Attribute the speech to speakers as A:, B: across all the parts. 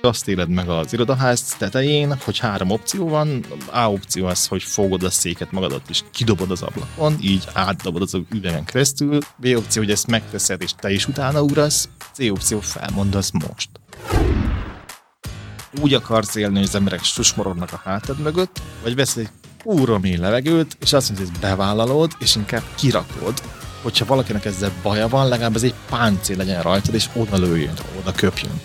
A: Azt éled meg az irodaház tetején, hogy három opció van. A opció az, hogy fogod a széket magadat és kidobod az ablakon, így átdobod az üvegen keresztül. B opció, hogy ezt megteszed és te is utána ugrasz. C opció, felmondasz most úgy akarsz élni, hogy az emberek susmorodnak a hátad mögött, vagy vesz egy úra mély levegőt, és azt mondod, hogy bevállalod, és inkább kirakod, hogyha valakinek ezzel baja van, legalább ez egy páncél legyen rajtad, és oda lőjön, oda köpjön.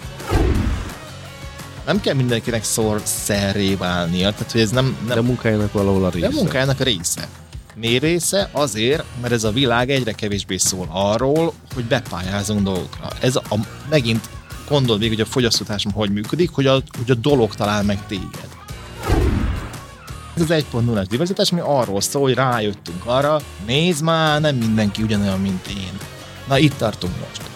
A: Nem kell mindenkinek szor szerré válnia, tehát hogy ez nem... nem
B: de munkájának valahol a része.
A: De munkájának a része. Mi része? Azért, mert ez a világ egyre kevésbé szól arról, hogy bepályázunk dolgokra. Ez a, megint gondold még, hogy a fogyasztótársam hogy működik, hogy a, hogy a dolog talál meg téged. Ez az 1.0-as diverzitás, ami arról szól, hogy rájöttünk arra, nézd már, nem mindenki ugyanolyan, mint én. Na itt tartunk most.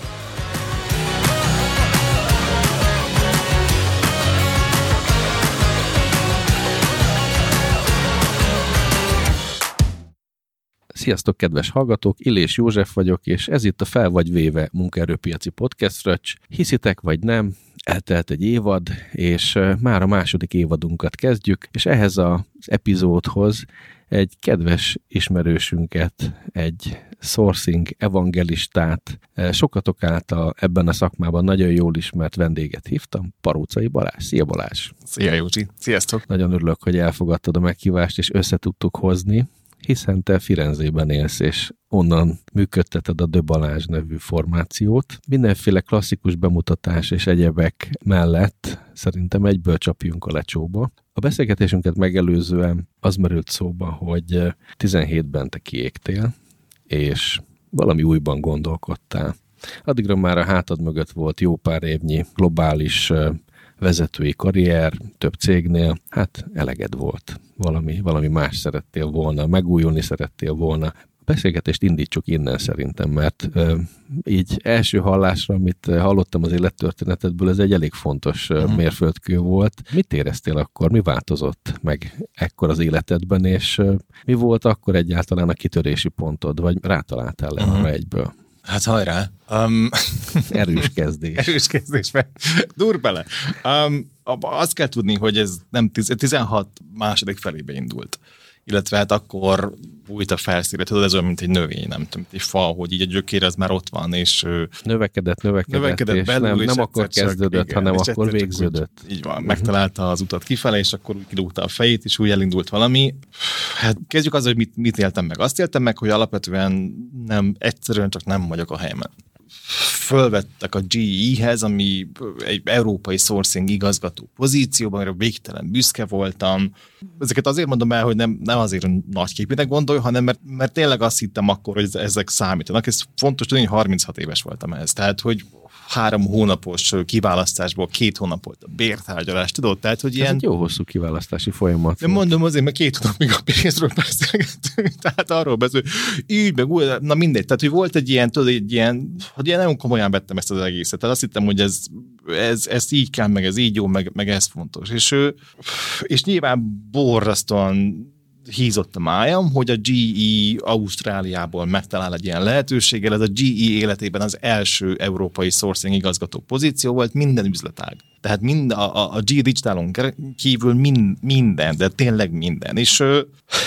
B: Sziasztok, kedves hallgatók! Illés József vagyok, és ez itt a Fel vagy Véve munkaerőpiaci podcast fröccs. Hiszitek vagy nem, eltelt egy évad, és már a második évadunkat kezdjük, és ehhez az epizódhoz egy kedves ismerősünket, egy sourcing evangelistát, sokatok által ebben a szakmában nagyon jól ismert vendéget hívtam, Parócai Balázs. Szia Balázs!
A: Szia Józsi! Sziasztok!
B: Nagyon örülök, hogy elfogadtad a meghívást, és össze tudtuk hozni hiszen te Firenzében élsz, és onnan működteted a De nevű formációt. Mindenféle klasszikus bemutatás és egyebek mellett szerintem egyből csapjunk a lecsóba. A beszélgetésünket megelőzően az merült szóba, hogy 17-ben te kiégtél, és valami újban gondolkodtál. Addigra már a hátad mögött volt jó pár évnyi globális vezetői karrier, több cégnél, hát eleged volt. Valami, valami más szerettél volna, megújulni szerettél volna. A beszélgetést indítsuk innen szerintem, mert ö, így első hallásra, amit hallottam az élettörténetedből, ez egy elég fontos uh-huh. mérföldkő volt. Mit éreztél akkor? Mi változott meg ekkor az életedben, és ö, mi volt akkor egyáltalán a kitörési pontod, vagy rátaláltál le uh-huh. arra egyből?
A: Hát hajrá. Um,
B: erős kezdés.
A: erős kezdés, mert dur bele. Um, azt kell tudni, hogy ez nem 16 második felébe indult illetve hát akkor újt a felszíre, tudod, ez olyan, mint egy növény, nem tudom, egy fa, hogy így a gyökér az már ott van, és
B: növekedett, növekedett, növekedett és belül, nem, és nem akkor kezdődött, igen, hanem akkor végződött.
A: Úgy, így van, uh-huh. megtalálta az utat kifele, és akkor úgy kidúgta a fejét, és úgy elindult valami. Hát kezdjük azzal, hogy mit, mit éltem meg. Azt éltem meg, hogy alapvetően nem, egyszerűen csak nem vagyok a helyemen fölvettek a GE-hez, ami egy európai sourcing igazgató pozícióban, amire végtelen büszke voltam. Ezeket azért mondom el, hogy nem, nem azért nagy képének gondolj, hanem mert, mert tényleg azt hittem akkor, hogy ezek számítanak. Ez fontos tudni, hogy 36 éves voltam ez. Tehát, hogy három hónapos kiválasztásból két hónap volt a bértárgyalás, tudod? Tehát, hogy ilyen...
B: Ez egy jó hosszú kiválasztási folyamat.
A: De mondom azért, mert két hónapig a pénzről beszélgettünk, tehát arról beszél, így meg úgy, na mindegy. Tehát, hogy volt egy ilyen, tudod, egy ilyen, hogy ilyen nagyon komolyan vettem ezt az egészet. Tehát azt hittem, hogy ez, ez, ez így kell, meg ez így jó, meg, meg ez fontos. És, és nyilván borzasztóan hízott a májam, hogy a GE Ausztráliából megtalál egy ilyen lehetőséggel. Ez a GE életében az első európai sourcing igazgató pozíció volt, minden üzletág. Tehát mind a, a, a G Digitalon kívül mind, minden, de tényleg minden. És,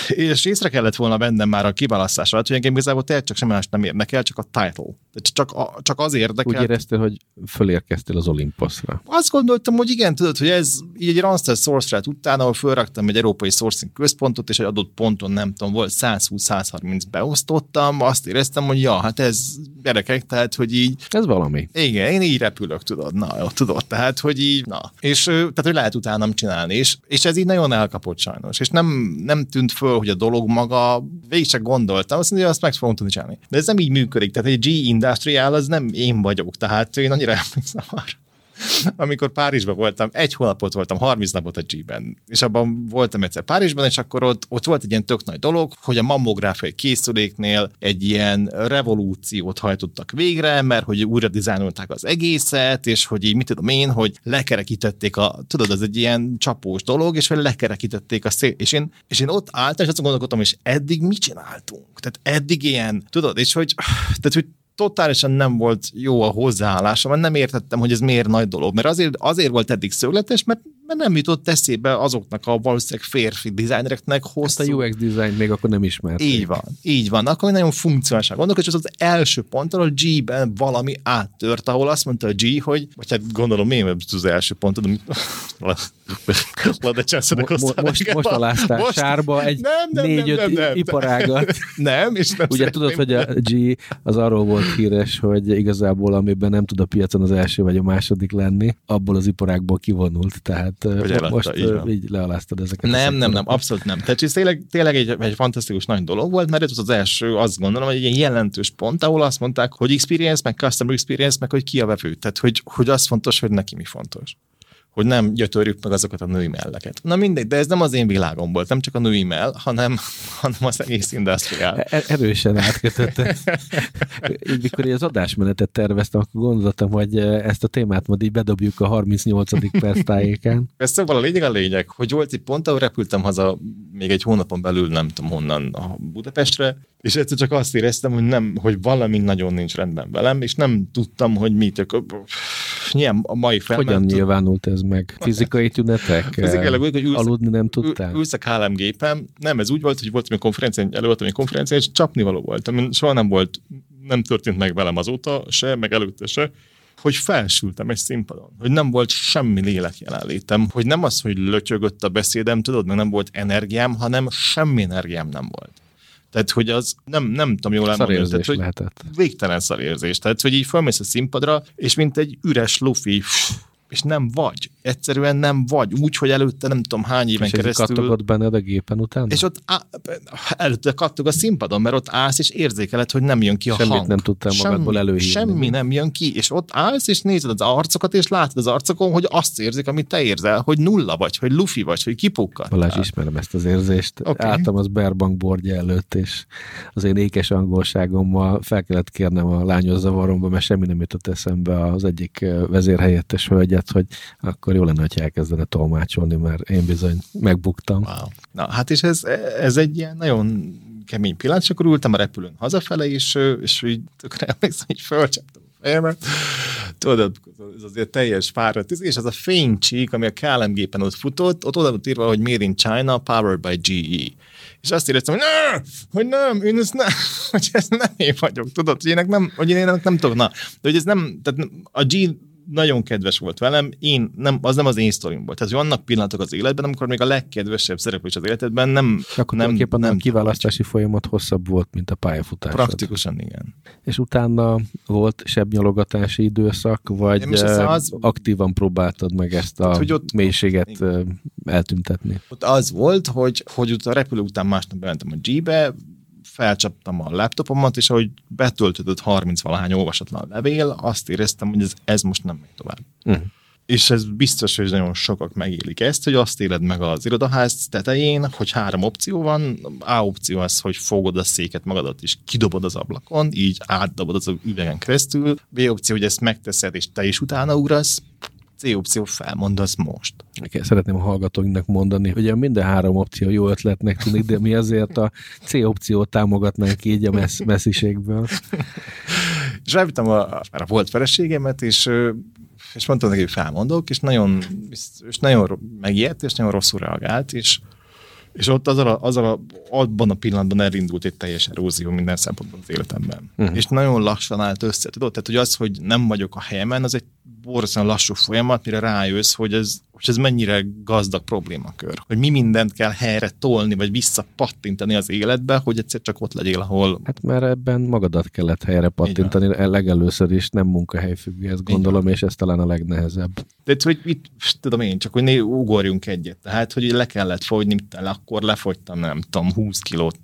A: és észre kellett volna bennem már a kiválasztás alatt, hogy engem igazából tényleg csak semmi más nem érdekel, csak a title. Csak, a, csak az érdekel.
B: Úgy éreztél, hogy fölérkeztél az Olympusra.
A: Azt gondoltam, hogy igen, tudod, hogy ez így egy Randstad Source utána, ahol fölraktam egy európai sourcing központot, és egy adott ponton, nem tudom, volt 120-130 beosztottam, azt éreztem, hogy ja, hát ez gyerekek, tehát, hogy így...
B: Ez valami.
A: Igen, én így repülök, tudod, na, jó, tudod, tehát, hogy így, na. És tehát, hogy lehet utánam csinálni, és, és ez így nagyon elkapott sajnos, és nem, nem tűnt föl, hogy a dolog maga, végig csak gondoltam, azt mondja, azt meg fogom tudni csinálni. De ez nem így működik, tehát egy G Industrial az nem én vagyok, tehát én annyira emlékszem arra amikor Párizsban voltam, egy hónapot voltam, 30 napot a G-ben, és abban voltam egyszer Párizsban, és akkor ott, ott volt egy ilyen tök nagy dolog, hogy a mammográfiai készüléknél egy ilyen revolúciót hajtottak végre, mert hogy újra dizájnolták az egészet, és hogy így mit tudom én, hogy lekerekítették a, tudod, az egy ilyen csapós dolog, és hogy lekerekítették a szél, és én, és én ott álltam, és azt gondolkodtam, és eddig mit csináltunk? Tehát eddig ilyen, tudod, és hogy, tehát, hogy totálisan nem volt jó a hozzáállása, mert nem értettem, hogy ez miért nagy dolog. Mert azért, azért volt eddig szögletes, mert, mert nem jutott eszébe azoknak a valószínűleg férfi dizájnereknek hosszú.
B: Ezt a UX design még akkor nem ismert.
A: Így van, így van. Akkor nagyon funkcionálisan gondolok, és az az első pont, ahol G-ben valami áttört, ahol azt mondta a G, hogy, vagy hát gondolom én az első pont, amit
B: de most, most, most aláztál most, sárba egy négy-öt iparágat.
A: Nem, és nem
B: Ugye tudod, hogy a G az arról volt híres, hogy igazából amiben nem tud a piacon az első vagy a második lenni, abból az iparágból kivonult, tehát hogy eladta, most így, így lealáztad ezeket.
A: Nem, nem, nem, abszolút nem. Tehát ez tényleg, tényleg egy, egy fantasztikus nagy dolog volt, mert ez az első, azt gondolom, hogy egy ilyen jelentős pont, ahol azt mondták, hogy experience, meg customer experience, meg hogy ki a vevő. Tehát, hogy, hogy az fontos, hogy neki mi fontos hogy nem gyötörjük meg azokat a női melleket. Na mindegy, de ez nem az én világom volt, nem csak a női mell, hanem, hanem az egész industriál.
B: E-, erősen átkötött. így, mikor én az adásmenetet terveztem, akkor gondoltam, hogy ezt a témát majd így bedobjuk a 38. perc tájékán.
A: Ez szóval a lényeg a lényeg, hogy volt egy pont, ahol repültem haza még egy hónapon belül, nem tudom honnan, a Budapestre, és egyszer csak azt éreztem, hogy nem, hogy valami nagyon nincs rendben velem, és nem tudtam, hogy mit. Nyilván a mai
B: felment... Hogyan nyilvánult ez meg? Fizikai tünetek? Fizikailag úgy, hogy ülsz, Aludni nem tudtál?
A: Ülsz a KLM gépem. Nem, ez úgy volt, hogy voltam egy konferencián, előadtam egy konferencián, és csapnivaló voltam. Soha nem volt, nem történt meg velem azóta, se, meg előtte se hogy felsültem egy színpadon, hogy nem volt semmi lélek jelenlétem, hogy nem az, hogy lötyögött a beszédem, tudod, mert nem volt energiám, hanem semmi energiám nem volt. Tehát, hogy az nem, nem tudom jól elmondani. Tehát, hogy
B: lehetett.
A: Végtelen szarérzés. Tehát, hogy így felmész a színpadra, és mint egy üres lufi, és nem vagy. Egyszerűen nem vagy. Úgy, hogy előtte nem tudom hány éven és keresztül. És
B: kattogott benned a gépen utána?
A: És ott á, előtte kattog a színpadon, mert ott állsz, és érzékeled, hogy nem jön ki a
B: Semmit
A: hang.
B: nem tudtál magadból előhívni.
A: Semmi nem jön ki, és ott állsz, és nézed az arcokat, és látod az arcokon, hogy azt érzik, amit te érzel, hogy nulla vagy, hogy lufi vagy, hogy kipukkad.
B: Balázs, ismerem ezt az érzést. Okay. Álltam az Berbank bordja előtt, és az én ékes angolságommal fel kellett kérnem a lányos zavaromba, mert semmi nem jutott eszembe az egyik vezérhelyettes hölgyet, hogy akkor jó lenne, hogy elkezdene tolmácsolni, mert én bizony megbuktam.
A: Wow. Na, hát és ez, ez egy ilyen nagyon kemény pillanat, és akkor ültem a repülőn hazafele, és, és így tökre emlékszem, hogy fölcsaptam a fejemet. Tudod, ez azért teljes fáradt, és az a fénycsík, ami a KLM gépen ott futott, ott oda volt írva, hogy Made in China, powered by GE. És azt éreztem, hogy nem, hogy nem, én ezt nem, hogy ez nem én vagyok, tudod, hogy én nem, hogy én nem tudok, na, de hogy ez nem, tehát a G nagyon kedves volt velem, én nem, az nem az én sztorim volt. Tehát vannak pillanatok az életben, amikor még a legkedvesebb szereplés az életedben nem...
B: Akkor nem, nem, nem a kiválasztási folyamat hosszabb volt, mint a pályafutás.
A: Praktikusan igen.
B: És utána volt sebnyalogatási időszak, vagy az... aktívan próbáltad meg ezt a hogy ott, mélységet igen. eltüntetni?
A: Ott az volt, hogy, hogy a repülő után másnap bementem a G-be, felcsaptam a laptopomat, és ahogy betöltődött 30 valahány olvasatlan levél, azt éreztem, hogy ez, ez most nem megy tovább. Uh-huh. És ez biztos, hogy nagyon sokak megélik ezt, hogy azt éled meg az irodaház tetején, hogy három opció van. A opció az, hogy fogod a széket magadat, és kidobod az ablakon, így átdobod az üvegen keresztül. B opció, hogy ezt megteszed, és te is utána ugrasz. C opció felmondasz most.
B: Szeretném a hallgatóinknak mondani, hogy a minden három opció jó ötletnek tűnik, de mi azért a C opciót támogatnánk így a messz, messziségből.
A: és elvittem a, a volt feleségemet, és és mondtam neki, hogy felmondok, és nagyon, és nagyon megijedt, és nagyon rosszul reagált, és és ott azzal a, azzal a, abban a pillanatban elindult egy teljes erózió minden szempontból az életemben. Uh-huh. És nagyon lassan állt össze. Tudod, tehát hogy az, hogy nem vagyok a helyemen, az egy borzasztóan lassú folyamat, mire rájössz, hogy ez, hogy ez mennyire gazdag problémakör. Hogy mi mindent kell helyre tolni, vagy visszapattintani az életbe, hogy egyszer csak ott legyél, ahol...
B: Hát mert ebben magadat kellett helyre pattintani, legelőször is nem munkahelyfüggő, ezt gondolom, és ez talán a legnehezebb.
A: De hogy itt, tudom én, csak hogy né, ugorjunk egyet. Tehát, hogy le kellett fogyni, akkor lefogytam, nem tudom, 20 kilót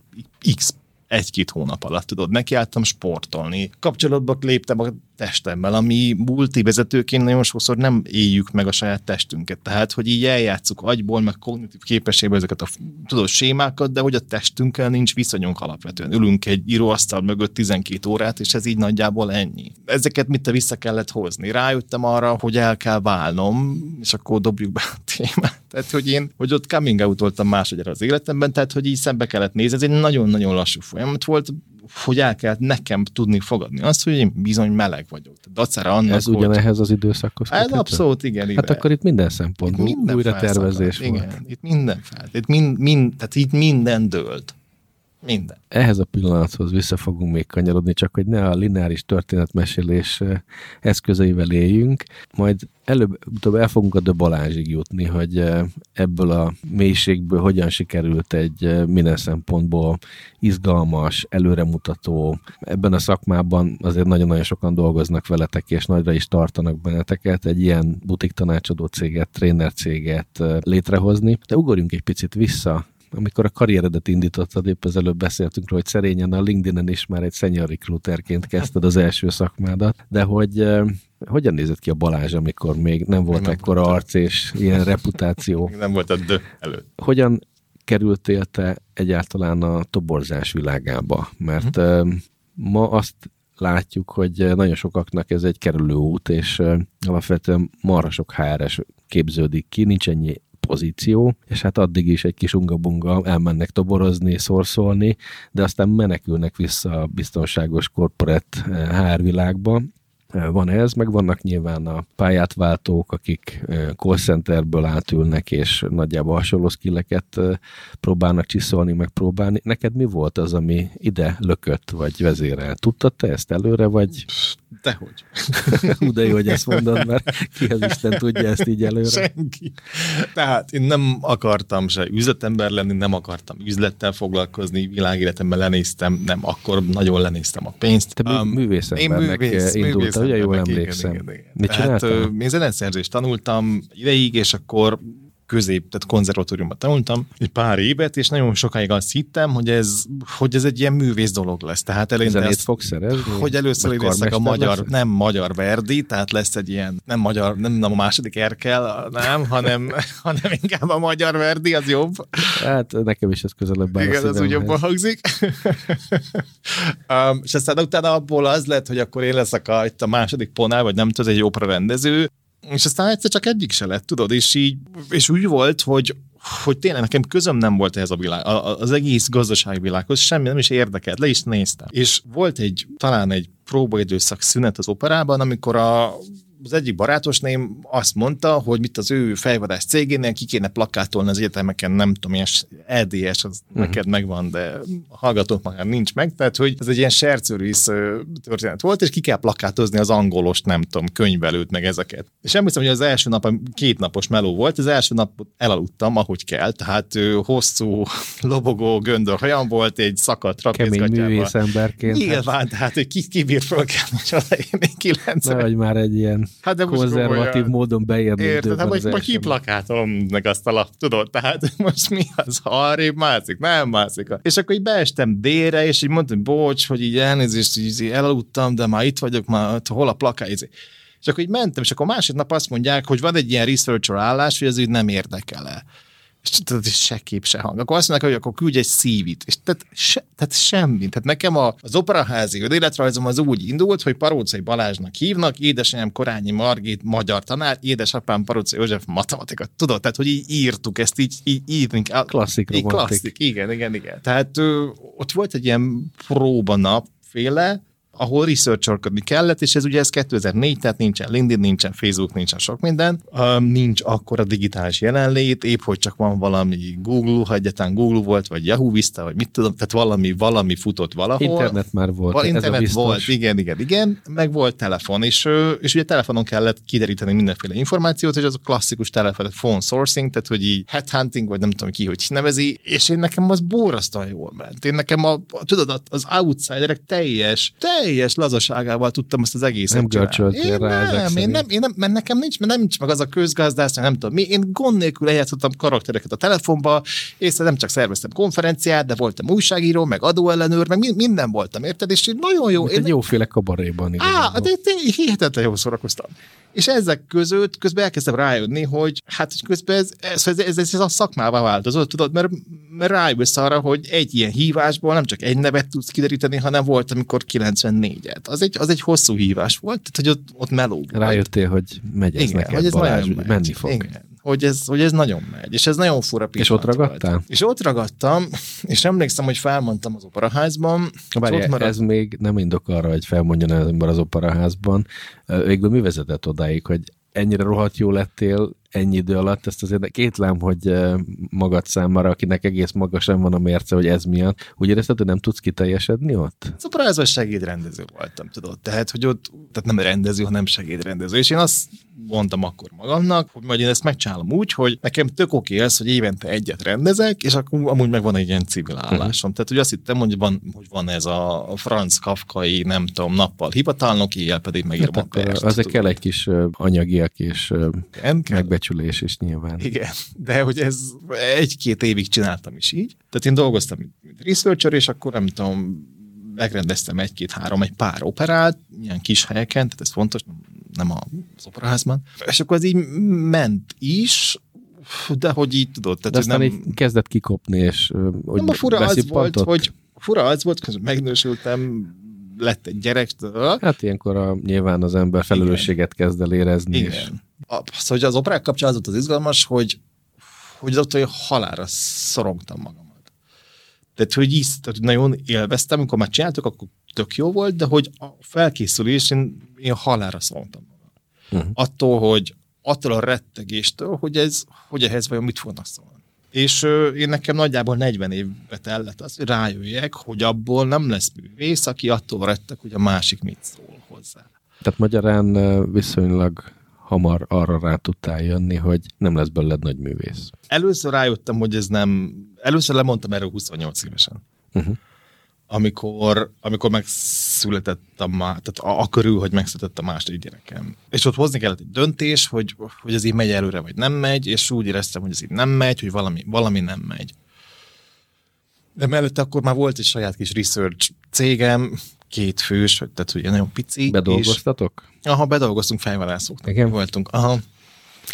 A: x egy-két hónap alatt, tudod, nekiálltam sportolni. Kapcsolatba léptem a testemmel, ami multivezetőként nagyon sokszor nem éljük meg a saját testünket. Tehát, hogy így eljátszuk agyból, meg kognitív képességből ezeket a tudod, sémákat, de hogy a testünkkel nincs viszonyunk alapvetően. Ülünk egy íróasztal mögött 12 órát, és ez így nagyjából ennyi. Ezeket mit te vissza kellett hozni? Rájöttem arra, hogy el kell válnom, és akkor dobjuk be a témát. Tehát, hogy én, hogy ott coming out voltam másodjára az életemben, tehát, hogy így szembe kellett nézni. Ez egy nagyon-nagyon lassú folyamat volt, hogy el kell nekem tudni fogadni azt, hogy én bizony meleg vagyok. Dacára annak,
B: Ez ugyanehhez az időszakhoz
A: Ez abszolút igen.
B: Hát akkor itt minden szempont, minden újra tervezés volt.
A: Igen, itt minden fel. Itt mind, mind, tehát itt minden dőlt. Minden.
B: Ehhez a pillanathoz vissza fogunk még kanyarodni, csak hogy ne a lineáris történetmesélés eszközeivel éljünk, majd előbb-utóbb el fogunk a Balázsig jutni, hogy ebből a mélységből hogyan sikerült egy minden szempontból izgalmas, előremutató, ebben a szakmában azért nagyon-nagyon sokan dolgoznak veletek, és nagyra is tartanak benneteket, egy ilyen butik tanácsadó céget, tréner céget létrehozni. De ugorjunk egy picit vissza amikor a karrieredet indítottad, épp az előbb beszéltünk róla, hogy szerényen a LinkedIn-en is már egy senior recruiterként kezdted az első szakmádat, de hogy eh, hogyan nézett ki a Balázs, amikor még nem volt nem ekkora nem arc és ilyen reputáció?
A: nem volt a dö előtt.
B: Hogyan kerültél te egyáltalán a toborzás világába? Mert uh-huh. ma azt látjuk, hogy nagyon sokaknak ez egy kerülő út, és alapvetően marha sok HRS képződik ki, nincs ennyi pozíció, és hát addig is egy kis ungabunga elmennek toborozni, szorszolni, de aztán menekülnek vissza a biztonságos korporát HR eh, világba, van ez, meg vannak nyilván a pályátváltók, akik call centerből átülnek, és nagyjából hasonló skilleket próbálnak csiszolni, meg próbálni. Neked mi volt az, ami ide lökött, vagy vezérel? Tudtad te ezt előre, vagy...
A: Dehogy.
B: Hú, de jó, hogy ezt mondod, mert ki az Isten tudja ezt így előre?
A: Senki. Tehát én nem akartam se üzletember lenni, nem akartam üzlettel foglalkozni, világéletemben lenéztem, nem, akkor nagyon lenéztem a pénzt.
B: Te um, művészembernek én művész, indult ugye jól emlékszem. Igen, igen, igen.
A: Mit Tehát, én zeneszerzést tanultam ideig, és akkor közép, tehát konzervatóriumban tanultam egy pár évet, és nagyon sokáig azt hittem, hogy ez, hogy ez egy ilyen művész dolog lesz. Tehát
B: eleinte ezt, fog szerezni?
A: Hogy először leszek a magyar, lesz? nem magyar Verdi, tehát lesz egy ilyen, nem magyar, nem, nem a második Erkel, nem, hanem, hanem inkább a magyar Verdi, az jobb.
B: Hát nekem is ez közelebb áll
A: Igen, az úgy jobban hangzik. um, és aztán utána abból az lett, hogy akkor én leszek a, itt a második ponál, vagy nem tudom, egy opera rendező, és aztán egyszer csak egyik se lett, tudod, és így, és úgy volt, hogy hogy tényleg nekem közöm nem volt ehhez a világ, az egész gazdasági világhoz, semmi nem is érdekelt, le is néztem. És volt egy, talán egy próbaidőszak szünet az operában, amikor a az egyik barátosném azt mondta, hogy mit az ő fejvadász cégénél ki kéne plakátolni az egyetemeken, nem tudom, ilyen EDS, az uh-huh. neked megvan, de a hallgatók már nincs meg, tehát hogy ez egy ilyen sercőrész történet volt, és ki kell plakátozni az angolos, nem tudom, könyvelőt, meg ezeket. És emlékszem, hogy az első nap két napos meló volt, az első nap elaludtam, ahogy kell, tehát hosszú, lobogó göndör hajam volt, egy szakadt
B: trapézgatjával. Kemény művész emberként.
A: Nyilván, tehát hogy ki, ki bír fölkelni, és odaérni kilencre.
B: Vagy már egy ilyen hát de konzervatív olyan. módon beérni
A: Érted, hát majd, majd kiplakátolom meg azt a lap, tudod, tehát most mi az, arrébb mászik, nem mászik. És akkor így beestem délre, és így mondtam, bocs, hogy így elnézést, így elaludtam, de már itt vagyok, már hol a plakát, és akkor így mentem, és akkor másodnap azt mondják, hogy van egy ilyen researcher állás, hogy ez így nem érdekel-e és tehát se kép, se hang. Akkor azt mondják, hogy akkor küldj egy szívit. És tehát, se, tehát semmi. Tehát nekem a, az operaházi önéletrajzom az úgy indult, hogy Parócai Balázsnak hívnak, édesanyám Korányi Margit magyar tanár, édesapám Parócai József matematika. Tudod, tehát hogy így írtuk ezt, így, így írtunk.
B: Klasszik romantik.
A: Klasszik, igen, igen, igen. Tehát ö, ott volt egy ilyen próba nap féle, ahol researcholkodni kellett, és ez ugye ez 2004, tehát nincsen LinkedIn, nincsen Facebook, nincsen sok minden, nincs akkor a digitális jelenlét, épp hogy csak van valami Google, ha egyetlen Google volt, vagy Yahoo Vista, vagy mit tudom, tehát valami, valami futott valahol.
B: Internet már volt. Val-
A: internet ez volt, igen, igen, igen, meg volt telefon, és, és ugye telefonon kellett kideríteni mindenféle információt, és az a klasszikus telefon, phone sourcing, tehát hogy így headhunting, vagy nem tudom ki, hogy nevezi, és én nekem az bórasztóan jól ment. Én nekem a, tudod, az outsiderek teljes, teljes teljes lazaságával tudtam ezt az egészet
B: Nem görcsöltél rá
A: nem, én nem, én nem, mert nekem nincs, mert nem nincs meg az a közgazdász, nem tudom mi. Én gond nélkül eljátszottam karaktereket a telefonba, és nem csak szerveztem konferenciát, de voltam újságíró, meg adóellenőr, meg minden voltam, érted? És nagyon jó.
B: Én egy jóféle kabaréban.
A: Á, de, de hihetetlen jól szórakoztam. És ezek között közben elkezdtem rájönni, hogy hát hogy közben ez, ez, ez, ez, ez a szakmává változott, tudod, mert, mert rájössz arra, hogy egy ilyen hívásból nem csak egy nevet tudsz kideríteni, hanem volt, amikor 94-et. Az egy, az egy hosszú hívás volt, tehát hogy ott, ott meló.
B: Rájöttél, hogy megy ez igen, neked, hogy ez Balázs, megy. menni fog. Igen
A: hogy ez, hogy ez nagyon megy, és ez nagyon fura
B: És ott ragadtál?
A: Volt. És ott ragadtam, és emlékszem, hogy felmondtam az operaházban.
B: Várj, marad... ez még nem indok arra, hogy felmondjon az ember az operaházban. Végül mi vezetett odáig, hogy ennyire rohadt jó lettél ennyi idő alatt, ezt azért kétlem, hogy magad számára, akinek egész magasan van a mérce, hogy ez miatt, úgy érezted, hogy nem tudsz kiteljesedni ott?
A: Szóval ez a segédrendező voltam, tudod. Tehát, hogy ott, tehát nem rendező, hanem segédrendező. És én azt mondtam akkor magamnak, hogy majd én ezt megcsinálom úgy, hogy nekem tök oké az, hogy évente egyet rendezek, és akkor amúgy meg van egy ilyen civil mhm. állásom. Tehát, hogy azt hittem, hogy van, hogy van ez a Franz Kafkai, nem tudom, nappal hivatalnok, éjjel pedig megírom hát
B: a perst. Azért kell egy kis anyagiak és Igen, megbecsülés is nyilván.
A: Igen, de hogy ez egy-két évig csináltam is így. Tehát én dolgoztam, mint researcher, és akkor nem tudom, megrendeztem egy-két-három, egy pár operát, ilyen kis helyeken, tehát ez fontos, nem az operaházban. És akkor ez így ment is, de hogy így tudod. Tehát
B: de aztán nem, így kezdett kikopni, és
A: hogy nem a fura az volt, hogy fura az volt, hogy megnősültem, lett egy gyerek.
B: Hát ilyenkor a, nyilván az ember felelősséget Igen. kezd el érezni.
A: Igen. És... A, szóval, hogy az operák kapcsán az volt az izgalmas, hogy, hogy ott hogy halára szorongtam magamat. Tehát, hogy így, nagyon élveztem, amikor már csináltuk, akkor tök jó volt, de hogy a felkészülés, én, én halára szóltam. Uh-huh. Attól, hogy attól a rettegéstől, hogy, ez, hogy ehhez vajon mit fognak szólni. És ö, én nekem nagyjából 40 évbe tellett az, hogy rájöjjek, hogy abból nem lesz művész, aki attól retteg, hogy a másik mit szól hozzá.
B: Tehát magyarán viszonylag hamar arra rá tudtál jönni, hogy nem lesz belőled nagy művész.
A: Először rájöttem, hogy ez nem... Először lemondtam erről 28 évesen. Uh-huh amikor, amikor megszületett a, má, tehát a, a körül, hogy megszületett a második gyerekem. És ott hozni kellett egy döntés, hogy, hogy ez így megy előre, vagy nem megy, és úgy éreztem, hogy ez így nem megy, hogy valami, valami nem megy. De mellette akkor már volt egy saját kis research cégem, két fős, tehát ugye nagyon pici.
B: Bedolgoztatok?
A: És, aha, bedolgoztunk fejvadászoknak. Igen? Voltunk. Aha.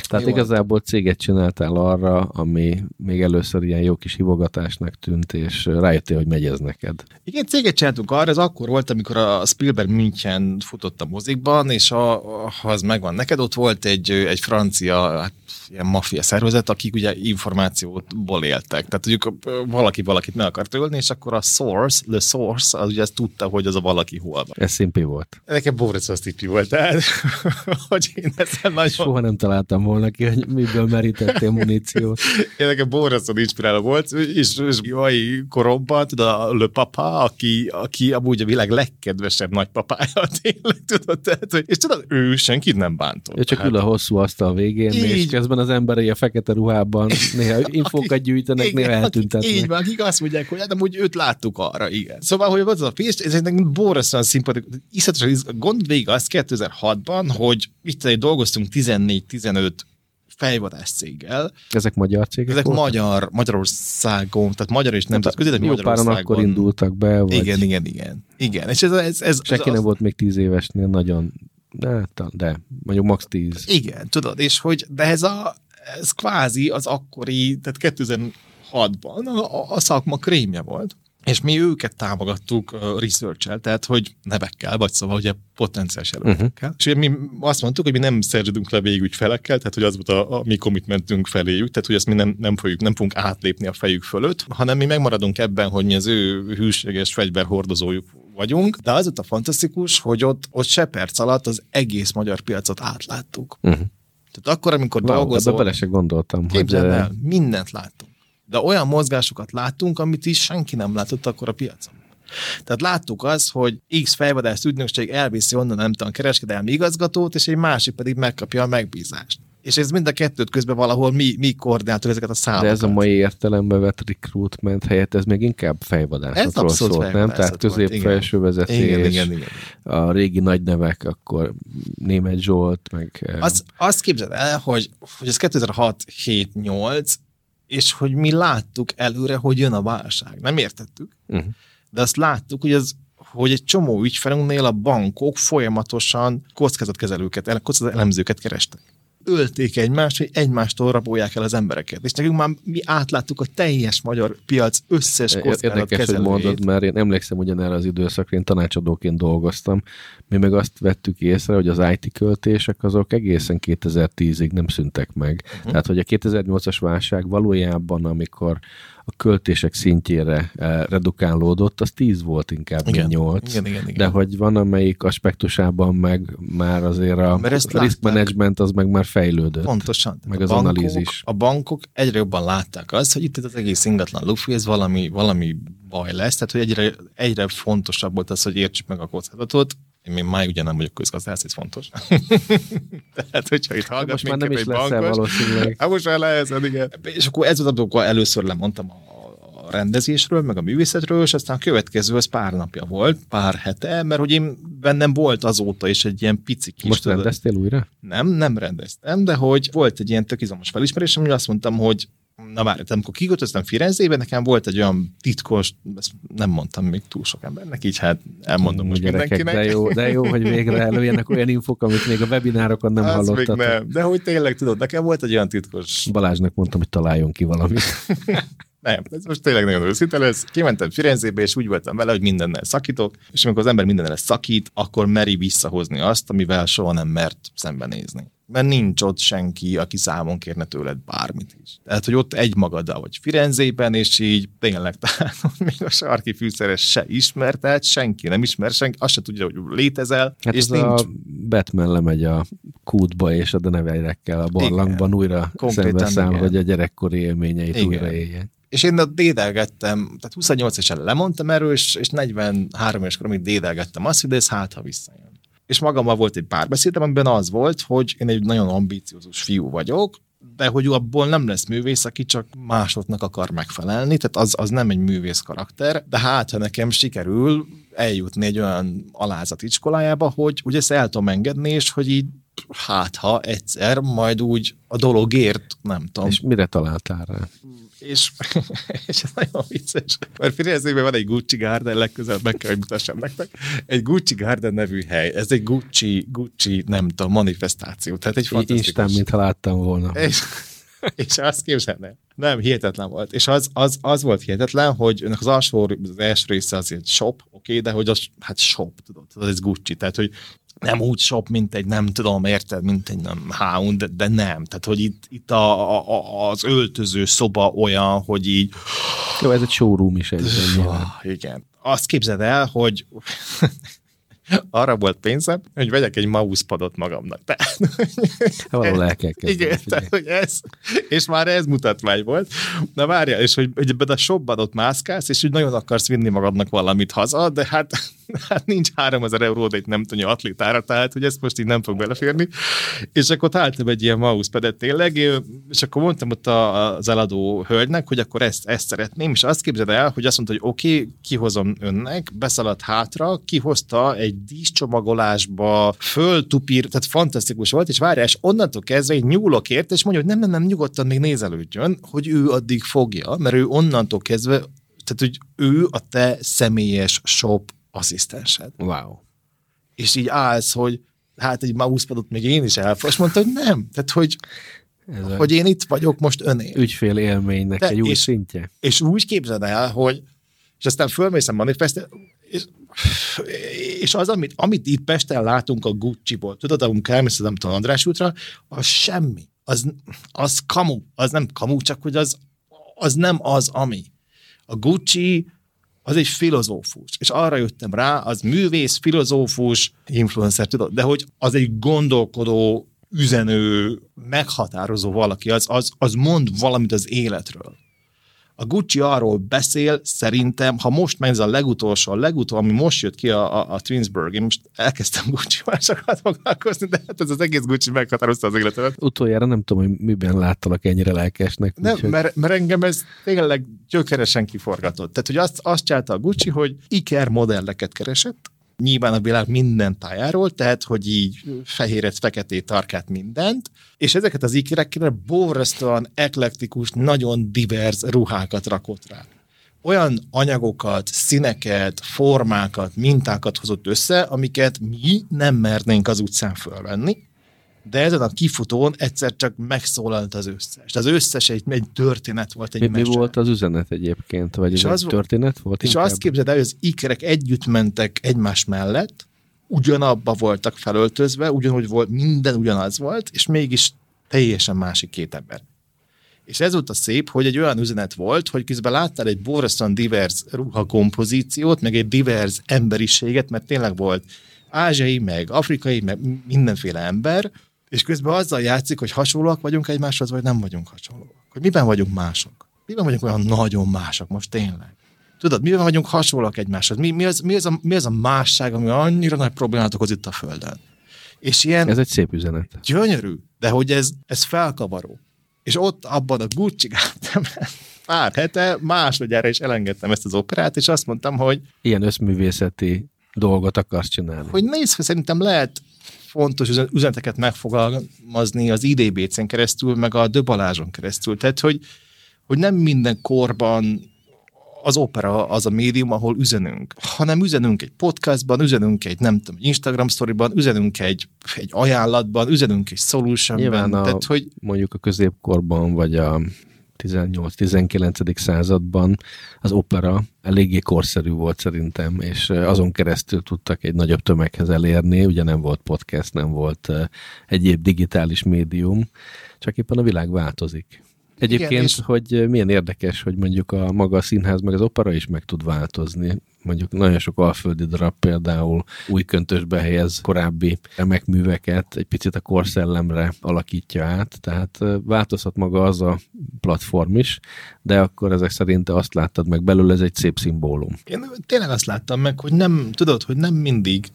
B: Tehát Jó igazából céget csináltál arra, ami még először ilyen jó kis hivogatásnak tűnt, és rájöttél, hogy megy ez neked.
A: Igen, céget csináltunk arra, ez akkor volt, amikor a Spielberg München futott a mozikban, és a, ha az megvan neked, ott volt egy, egy francia hát, ilyen maffia szervezet, akik ugye információból éltek. Tehát mondjuk valaki valakit meg akart ölni, és akkor a source, the source, az ugye ezt tudta, hogy az a valaki hol van.
B: Ez szimpi volt.
A: Nekem Boris az tipi volt, tehát hogy én ezzel nagyon...
B: Soha nem találtam volna ki, hogy miből merítettél muníciót.
A: én nekem Borisson inspiráló volt, és, és mai koromban, tudod, a Le Papa, aki, aki amúgy a világ legkedvesebb nagypapája, tényleg, tudod, tehát, és tudod, ő senkit nem bántott.
B: Ő csak hát, ül a hosszú asztal végén, így, és közben az emberei a fekete ruhában néha infókat gyűjtenek, igen, néha eltüntetnek.
A: Így van, akik azt mondják, hogy hát amúgy őt láttuk arra, igen. Szóval, hogy az a Pest, ez egy borzasztóan szimpatikus, iszletesen gond végig az 2006-ban, hogy itt dolgoztunk 14-15 fejvadás céggel.
B: Ezek magyar cégek
A: Ezek voltak? magyar, Magyarországon, tehát magyar és nemzetközi, de
B: Magyarországon. páran akkor indultak be, vagy...
A: Igen, igen, igen. Igen, és ez, ez, ez
B: Senki nem volt még tíz évesnél nagyon de, de mondjuk max 10.
A: Igen, tudod, és hogy, de ez a, ez kvázi az akkori, tehát 2006-ban a, a szakma krémje volt. És mi őket támogattuk uh, research tehát hogy nevekkel, vagy szóval ugye potenciális jelöltekkel. Uh-huh. És mi azt mondtuk, hogy mi nem szerződünk le végig felekkel, tehát hogy az volt a, a mi commitmentünk feléjük, tehát hogy ezt mi nem, nem, fogjuk, nem fogunk átlépni a fejük fölött, hanem mi megmaradunk ebben, hogy mi az ő hűséges fegyverhordozójuk vagyunk, de az ott a fantasztikus, hogy ott, ott se perc alatt az egész magyar piacot átláttuk. Uh-huh. Tehát akkor, amikor wow, dolgozol...
B: bele se gondoltam.
A: hogy... el, mindent láttunk. De olyan mozgásokat láttunk, amit is senki nem látott akkor a piacon. Tehát láttuk azt, hogy X fejvadász ügynökség elviszi onnan nem tudom, kereskedelmi igazgatót, és egy másik pedig megkapja a megbízást. És ez mind a kettőt közben valahol mi, mi koordináltuk ezeket a számokat.
B: De ez a mai értelembe vett recruitment helyett, ez még inkább fejvadászatról szólt, nem? Tehát közép-felső vezetés, igen, igen, igen. a régi nagy nevek, akkor német Zsolt, meg...
A: Az, azt képzeld el, hogy, hogy ez 2006-7-8, és hogy mi láttuk előre, hogy jön a válság. Nem értettük, uh-huh. de azt láttuk, hogy ez hogy egy csomó ügyfelünknél a bankok folyamatosan kockázatkezelőket, kockázatelemzőket kerestek. Ölték egymást, hogy egymástól rabolják el az embereket. És nekünk már mi átláttuk a teljes magyar piac összes kockázat
B: Érdekes, hogy mondod, mert én emlékszem ugyanerre az időszakra, én tanácsadóként dolgoztam. Mi meg azt vettük észre, hogy az IT költések azok egészen 2010-ig nem szüntek meg. Uh-huh. Tehát, hogy a 2008-as válság valójában, amikor a költések szintjére eh, redukálódott, az 10 volt inkább, igen, mint 8. Igen, igen, igen. De hogy van amelyik aspektusában meg már azért a risk management az meg már fejlődött.
A: Pontosan.
B: Meg az bankok, analízis.
A: A bankok egyre jobban látták azt, hogy itt az egész ingatlan lufi, ez valami, valami baj lesz, tehát hogy egyre, egyre fontosabb volt az, hogy értsük meg a kockázatot, én még máig ugye nem vagyok közgazdász, ez fontos. Tehát, hogyha itt hallgat
B: most már nem is lesz valószínűleg.
A: Hát most már lehet, igen. És akkor ez az, amikor először lemondtam a a rendezésről, meg a művészetről, és aztán a következő az pár napja volt, pár hete, mert hogy én bennem volt azóta is egy ilyen pici kis...
B: Most rendeztél újra?
A: Nem, nem rendeztem, de hogy volt egy ilyen tök izomos felismerésem, hogy azt mondtam, hogy na várj, amikor kiköltöztem Firenzébe, nekem volt egy olyan titkos, ezt nem mondtam még túl sok embernek, így hát elmondom most
B: gyerekek,
A: mindenkinek.
B: De jó, de jó, hogy végre előjönnek olyan infok, amit még a webinárokon nem hallottatok. Még nem,
A: de hogy tényleg tudod, nekem volt egy olyan titkos...
B: Balázsnak mondtam, hogy találjon ki valamit.
A: Nem, ez most tényleg nagyon őszinte lesz. Kimentem Firenzébe, és úgy voltam vele, hogy mindennel szakítok, és amikor az ember mindennel szakít, akkor meri visszahozni azt, amivel soha nem mert szembenézni. Mert nincs ott senki, aki számon kérne tőled bármit is. Tehát, hogy ott egy magaddal vagy Firenzében, és így tényleg tehát még a sarki fűszeres se ismer, tehát senki nem ismer, senki, azt se tudja, hogy létezel.
B: Hát
A: és
B: ez nincs... a Batman lemegy a kútba, és a deneveirekkel a barlangban igen, újra szembeszáll, hogy a gyerekkori élményeit igen. újra éljen.
A: És én ott dédelgettem, tehát 28 évesen lemondtam erről, és, és 43 éves koromig dédelgettem azt, hogy de ez hát, ha visszajön. És magammal volt egy párbeszédem, amiben az volt, hogy én egy nagyon ambíciózus fiú vagyok, de hogy abból nem lesz művész, aki csak másoknak akar megfelelni, tehát az, az nem egy művész karakter, de hát, ha nekem sikerül eljutni egy olyan alázat iskolájába, hogy ugye ezt el tudom engedni, és hogy így hát ha egyszer majd úgy a dologért, nem tudom.
B: És mire találtál rá?
A: és, és ez nagyon vicces, mert Firenzében van egy Gucci Garden, legközelebb meg kell, hogy mutassam nektek. Egy Gucci Garden nevű hely, ez egy Gucci, Gucci, nem tudom, manifestáció. Tehát egy fantasztikus.
B: Isten, mintha láttam volna.
A: És, és azt képzelne. Nem, hihetetlen volt. És az, az, az volt hihetetlen, hogy önök az alsó, az első része az egy shop, oké, okay, de hogy az, hát shop, tudod, az ez Gucci, tehát hogy nem úgy shop, mint egy nem tudom, érted, mint egy nem Hound, de, de nem. Tehát, hogy itt, itt a, a, az öltöző szoba olyan, hogy így...
B: Jó, ez egy showroom is egy.
A: igen. Azt képzeld el, hogy arra volt pénzem, hogy vegyek egy mousepadot magamnak. Tehát,
B: Valahol el kell
A: Igen, tehát, hogy ez, és már ez mutatvány volt. Na várjál, és hogy, hogy a shopban ott mászkálsz, és hogy nagyon akarsz vinni magadnak valamit haza, de hát, hát nincs 3000 euró, de itt nem tudja atlétára, tehát hogy ezt most így nem fog beleférni. És akkor találtam egy ilyen mousepadet tényleg, és akkor mondtam ott az eladó hölgynek, hogy akkor ezt, ezt szeretném, és azt képzeld el, hogy azt mondta, hogy oké, okay, kihozom önnek, beszaladt hátra, kihozta egy egy díszcsomagolásba, föltupír, tehát fantasztikus volt, és várjál, és onnantól kezdve egy nyúlok és mondja, hogy nem, nem, nem, nyugodtan még nézelődjön, hogy ő addig fogja, mert ő onnantól kezdve, tehát hogy ő a te személyes shop asszisztensed.
B: Wow.
A: És így állsz, hogy hát egy mousepadot még én is elfog, és mondta, hogy nem. Tehát, hogy ez hogy én itt vagyok most öné.
B: Ügyfél élménynek De, egy új
A: és,
B: szintje.
A: És úgy képzeld el, hogy és aztán fölmész a manifest, és és az, amit, amit itt Pesten látunk a Gucci-ból, tudod, amikor elmész az, tudom, András útra, az semmi. Az, az kamu. Az nem kamu, csak hogy az, az nem az, ami. A Gucci az egy filozófus. És arra jöttem rá, az művész, filozófus, influencer, tudod, de hogy az egy gondolkodó, üzenő, meghatározó valaki, az, az, az mond valamit az életről. A Gucci arról beszél, szerintem, ha most megy ez a legutolsó, a legutolsó, ami most jött ki a, a, a Twinsburg, én most elkezdtem Gucci másokat foglalkozni, de hát ez az egész Gucci meghatározta az életemet.
B: Utoljára nem tudom, hogy miben láttalak ennyire lelkesnek.
A: Nem, úgyhogy... mert, mert engem ez tényleg gyökeresen kiforgatott. Tehát, hogy azt, azt csinálta a Gucci, hogy Iker modelleket keresett, nyilván a világ minden tájáról, tehát, hogy így fehéret, feketét, tarkát, mindent, és ezeket az ikerekre borzasztóan eklektikus, nagyon divers ruhákat rakott rá. Olyan anyagokat, színeket, formákat, mintákat hozott össze, amiket mi nem mernénk az utcán fölvenni, de ezen a kifutón egyszer csak megszólalt az összes. Az összes egy, egy történet volt, egy
B: mi, mi volt az üzenet egyébként? Vagy és ez az, egy történet volt?
A: És inkább? azt képzeld el, hogy az ikerek együtt mentek egymás mellett, ugyanabba voltak felöltözve, ugyanúgy volt, minden ugyanaz volt, és mégis teljesen másik két ember. És ez volt a szép, hogy egy olyan üzenet volt, hogy közben láttál egy borzasztóan divers ruhakompozíciót, meg egy divers emberiséget, mert tényleg volt ázsiai, meg afrikai, meg mindenféle ember, és közben azzal játszik, hogy hasonlóak vagyunk egymáshoz, vagy nem vagyunk hasonlóak. Hogy miben vagyunk mások? Miben vagyunk olyan nagyon mások most tényleg? Tudod, miben vagyunk hasonlóak egymáshoz? Mi, mi, az, mi, az a, mi az a másság, ami annyira nagy problémát okoz itt a Földön? És ilyen...
B: Ez egy szép üzenet.
A: Gyönyörű, de hogy ez, ez felkavaró. És ott abban a Gucci Gardenben pár hete másodjára is elengedtem ezt az operát, és azt mondtam, hogy...
B: Ilyen összművészeti dolgot akarsz csinálni.
A: Hogy nézd, szerintem lehet fontos üzeneteket megfogalmazni az IDBC-n keresztül, meg a Döbalázson keresztül. Tehát, hogy, hogy nem minden korban az opera az a médium, ahol üzenünk, hanem üzenünk egy podcastban, üzenünk egy, nem tudom, Instagram storyban, üzenünk egy, egy ajánlatban, üzenünk egy solutionban.
B: Nyilván a, tehát, hogy... mondjuk a középkorban, vagy a 18-19. században az opera eléggé korszerű volt szerintem, és azon keresztül tudtak egy nagyobb tömeghez elérni, ugye nem volt podcast, nem volt egyéb digitális médium, csak éppen a világ változik. Egyébként, Igen, és... hogy milyen érdekes, hogy mondjuk a maga a színház meg az opera is meg tud változni. Mondjuk nagyon sok alföldi darab például új köntösbe helyez korábbi remekműveket, egy picit a korszellemre alakítja át, tehát változhat maga az a platform is, de akkor ezek szerint te azt láttad meg belőle, ez egy szép szimbólum.
A: Én tényleg azt láttam meg, hogy nem, tudod, hogy nem mindig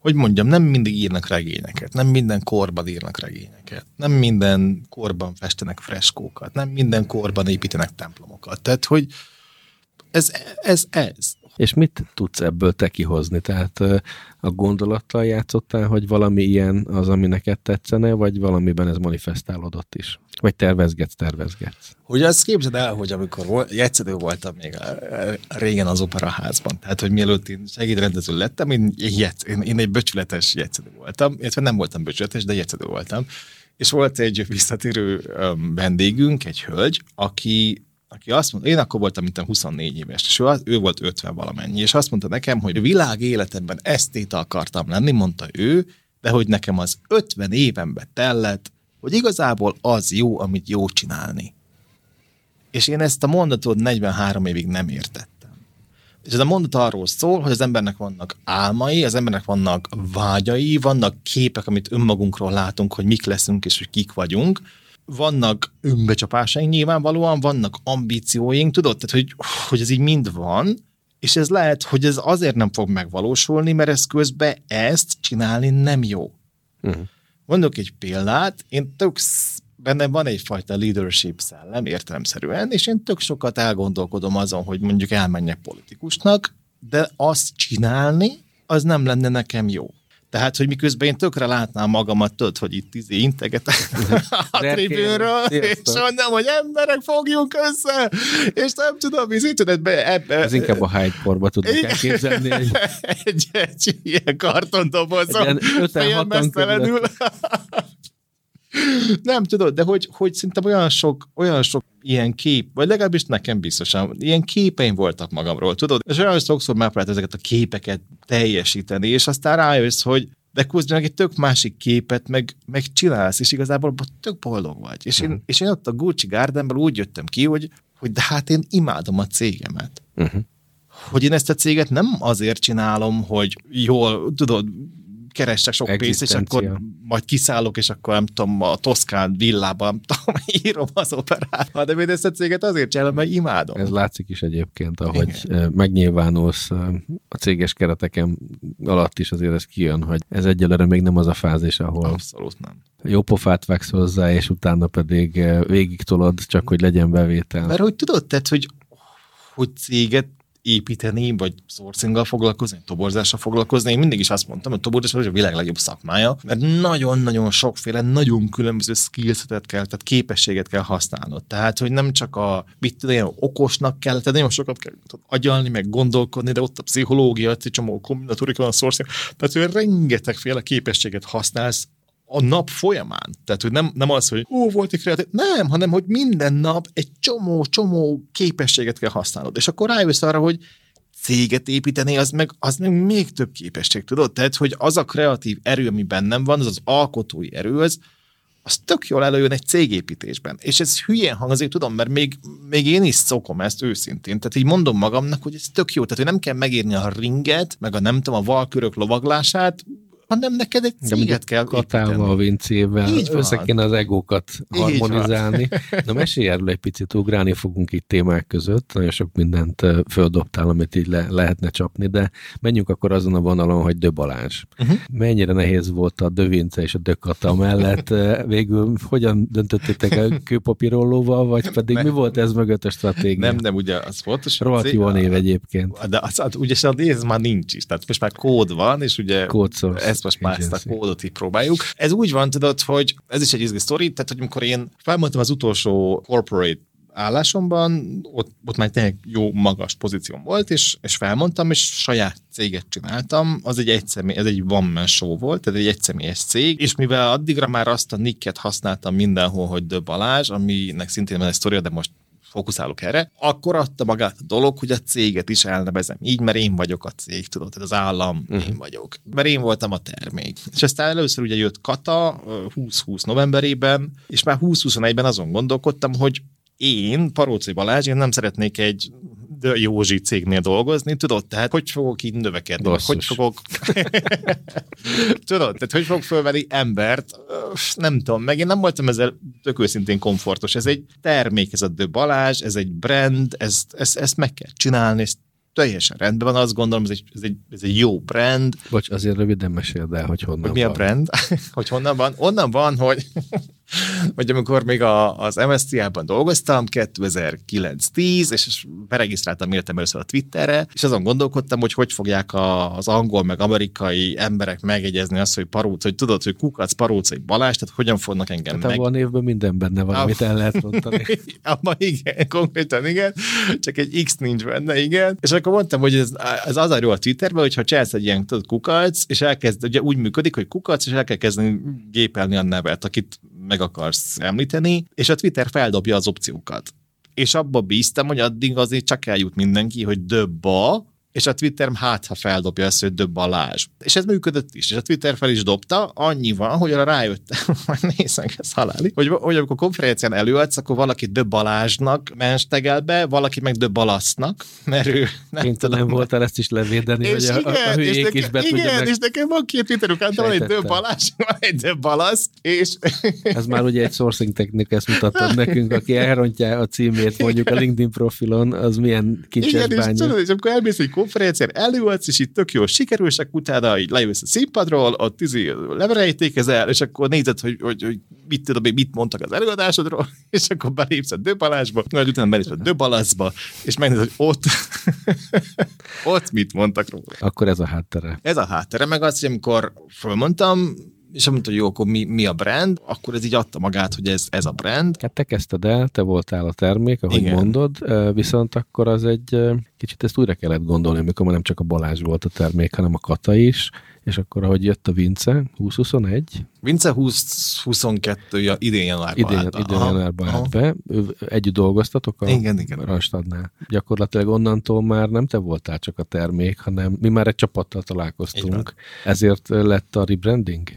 A: hogy mondjam, nem mindig írnak regényeket, nem minden korban írnak regényeket, nem minden korban festenek freskókat, nem minden korban építenek templomokat. Tehát, hogy ez, ez, ez.
B: És mit tudsz ebből te kihozni? Tehát a gondolattal játszottál, hogy valami ilyen az, ami neked tetszene, vagy valamiben ez manifestálódott is? Vagy tervezgetsz, tervezgetsz?
A: Hogy azt képzeld el, hogy amikor volt, voltam még a, a, régen az operaházban, tehát hogy mielőtt én segédrendező lettem, én, jetsz, én, én egy böcsületes jegyszedő voltam, illetve nem voltam böcsületes, de jegyszedő voltam, és volt egy visszatérő vendégünk, egy hölgy, aki aki azt mondta, én akkor voltam, mint 24 éves, és ő, ő volt 50 valamennyi, és azt mondta nekem, hogy a világ életemben esztéta akartam lenni, mondta ő, de hogy nekem az 50 évenbe tellett, hogy igazából az jó, amit jó csinálni. És én ezt a mondatot 43 évig nem értettem. És ez a mondat arról szól, hogy az embernek vannak álmai, az embernek vannak vágyai, vannak képek, amit önmagunkról látunk, hogy mik leszünk és hogy kik vagyunk, vannak önbecsapásaink nyilvánvalóan, vannak ambícióink, tudod, tehát hogy, hogy ez így mind van, és ez lehet, hogy ez azért nem fog megvalósulni, mert ez közben ezt csinálni nem jó. Uh-huh. Mondok egy példát, én tök bennem van egyfajta leadership szellem értelemszerűen, és én tök sokat elgondolkodom azon, hogy mondjuk elmenjek politikusnak, de azt csinálni, az nem lenne nekem jó. Tehát, hogy miközben én tökre látnám magamat, tudod, hogy itt izé integetek a tribűnről, és mondom, hogy emberek, fogjunk össze, és nem tudom, mi internetbe ebbe.
B: Ez inkább a Hyde Parkba tudok elképzelni.
A: Egy... egy, egy ilyen kartondobozom, félmeztelenül. Nem tudod, de hogy, hogy szinte olyan sok, olyan sok ilyen kép, vagy legalábbis nekem biztosan, ilyen képeim voltak magamról, tudod? És olyan sokszor megpróbált ezeket a képeket teljesíteni, és aztán rájössz, hogy de közben meg egy tök másik képet meg, meg csinálsz, és igazából tök boldog vagy. És én, uh-huh. és én ott a Gucci Gardenből úgy jöttem ki, hogy, hogy de hát én imádom a cégemet. Uh-huh. Hogy én ezt a céget nem azért csinálom, hogy jól, tudod, keressek sok pénzt, és akkor majd kiszállok, és akkor nem tudom, a Toszkán villában tudom, írom az operát. De én ezt a céget azért csinálom, mert imádom.
B: Ez látszik is egyébként, ahogy Igen. megnyilvánulsz a céges kereteken alatt is azért ez kijön, hogy ez egyelőre még nem az a fázis, ahol
A: Abszolút nem.
B: Jó pofát vegsz hozzá, és utána pedig végig tolod, csak hogy legyen bevétel.
A: Mert hogy tudod, tehát, hogy hogy céget építeni, vagy sourcing foglalkozni, toborzással foglalkozni. Én mindig is azt mondtam, hogy toborzás a világ legjobb szakmája, mert nagyon-nagyon sokféle, nagyon különböző skillsetet kell, tehát képességet kell használnod. Tehát, hogy nem csak a, mit tudom, okosnak kell, tehát nagyon sokat kell agyalni, meg gondolkodni, de ott a pszichológia, egy csomó kombinatorika van a sourcing. Tehát, hogy rengetegféle képességet használsz a nap folyamán. Tehát, hogy nem, nem az, hogy ó, volt egy kreatív, nem, hanem, hogy minden nap egy csomó-csomó képességet kell használnod. És akkor rájössz arra, hogy céget építeni, az meg, az meg még több képesség, tudod? Tehát, hogy az a kreatív erő, ami bennem van, az az alkotói erő, az, az tök jól előjön egy cégépítésben. És ez hülyén hangzik, tudom, mert még, még én is szokom ezt őszintén. Tehát így mondom magamnak, hogy ez tök jó. Tehát, hogy nem kell megírni a ringet, meg a nem tudom, a valkörök lovaglását, hanem neked egy céget kell
B: Katával, Vincével, össze kéne az egókat harmonizálni. Na mesélj erről egy picit, ugrálni fogunk itt témák között, nagyon sok mindent földobtál, amit így le, lehetne csapni, de menjünk akkor azon a vonalon, hogy Dö Balázs. Uh-huh. Mennyire nehéz volt a Dö Vince és a Dö Kata mellett? Végül hogyan döntöttétek a kőpapírollóval, vagy pedig mi volt ez mögött a stratégia?
A: Nem, nem, ugye az fontos.
B: Rohadt jó név egyébként.
A: De az, az, ugye a név már nincs is, tehát most már kód van, és ugye ez ezt most már ezt a kódot így próbáljuk. Ez úgy van, tudod, hogy ez is egy izgi sztori, tehát hogy amikor én felmondtam az utolsó corporate állásomban, ott, ott már tényleg jó magas pozícióm volt, és, és felmondtam, és saját céget csináltam, az egy egyszemély, ez egy one man show volt, tehát egy egyszemélyes cég, és mivel addigra már azt a nicket használtam mindenhol, hogy De Balázs, aminek szintén van egy sztoria, de most fókuszálok erre, akkor adta magát a dolog, hogy a céget is elnevezem így, mert én vagyok a cég, tudod, tehát az állam, uh-huh. én vagyok. Mert én voltam a termék. És aztán először ugye jött Kata 2020 novemberében, és már 2021-ben azon gondolkodtam, hogy én, Paróci Balázs, én nem szeretnék egy Józsi cégnél dolgozni, tudod, tehát hogy fogok így növekedni, Basszus. hogy fogok tudod, tehát hogy fogok fölvenni embert, nem tudom, meg én nem voltam ezzel tök őszintén komfortos, ez egy termék, ez a De Balázs, ez egy brand, ezt, ezt, ezt meg kell csinálni, ezt teljesen rendben van, azt gondolom, ez egy, ez egy, ez egy jó brand.
B: Bocs, azért röviden meséld el, hogy honnan
A: hogy mi van. a brand? hogy honnan van? Onnan van, hogy hogy amikor még a, az MSZT-ban dolgoztam, 2009-10, és beregisztráltam életem először a Twitterre, és azon gondolkodtam, hogy hogy fogják a, az angol meg amerikai emberek megegyezni azt, hogy paróc, hogy tudod, hogy kukac, paróc, egy Balázs, tehát hogyan fognak engem
B: hát meg... Abban a névben minden benne van, amit el lehet mondani.
A: abban igen, konkrétan igen, csak egy X nincs benne, igen. És akkor mondtam, hogy ez, ez az a jó a Twitterben, hogyha csinálsz egy ilyen tudod, kukac, és elkezd, ugye úgy működik, hogy kukac, és el kell kezdeni gépelni a nevet, akit meg akarsz említeni, és a Twitter feldobja az opciókat. És abba bíztam, hogy addig azért csak eljut mindenki, hogy döbba, és a Twitter hát, ha feldobja ezt, hogy Döbb Balázs. És ez működött is, és a Twitter fel is dobta, annyi van, hogy arra rájöttem, majd nézem, ez haláli, hogy, hogy amikor konferencián előadsz, akkor valaki Döbb Balázsnak menstegel be, valaki meg Döbb Balasznak, mert ő
B: nem Kénytelen tudom. voltál ezt is levédeni, és hogy igen, a, a hülyék
A: is
B: be
A: Igen, és nekem van két Twitter ukán, van egy Döbb Balázs, van egy Döbb Balasz, és...
B: ez már ugye egy sourcing technika, ezt mutattad nekünk, aki elrontja a címét mondjuk a LinkedIn profilon, az milyen kicses igen, bánya. És,
A: tudod, és akkor elmész egy konferencián előadsz, és itt tök jó sikerülsek, utána így lejössz a színpadról, ott izé leverejtékezel, és akkor nézed, hogy, hogy, hogy mit tudom, mit mondtak az előadásodról, és akkor belépsz a döbalásba, majd utána belépsz a döbalaszba, és megnézed, hogy ott, ott mit mondtak róla.
B: Akkor ez a háttere.
A: Ez a háttere, meg az, hogy amikor fölmondtam, és mondta, hogy jó, akkor mi, mi a brand, akkor ez így adta magát, hogy ez, ez a brand.
B: Hát te kezdted el, te voltál a termék, ahogy Igen. mondod, viszont akkor az egy kicsit ezt újra kellett gondolni, amikor már nem csak a Balázs volt a termék, hanem a Kata is, és akkor, ahogy jött a Vince, 2021?
A: Vince 2022 ja, idén januárban
B: idén, idén januárban állt be. Együtt dolgoztatok a igen, igen. Rastadnál. Gyakorlatilag onnantól már nem te voltál csak a termék, hanem mi már egy csapattal találkoztunk. Ezért lett a rebranding?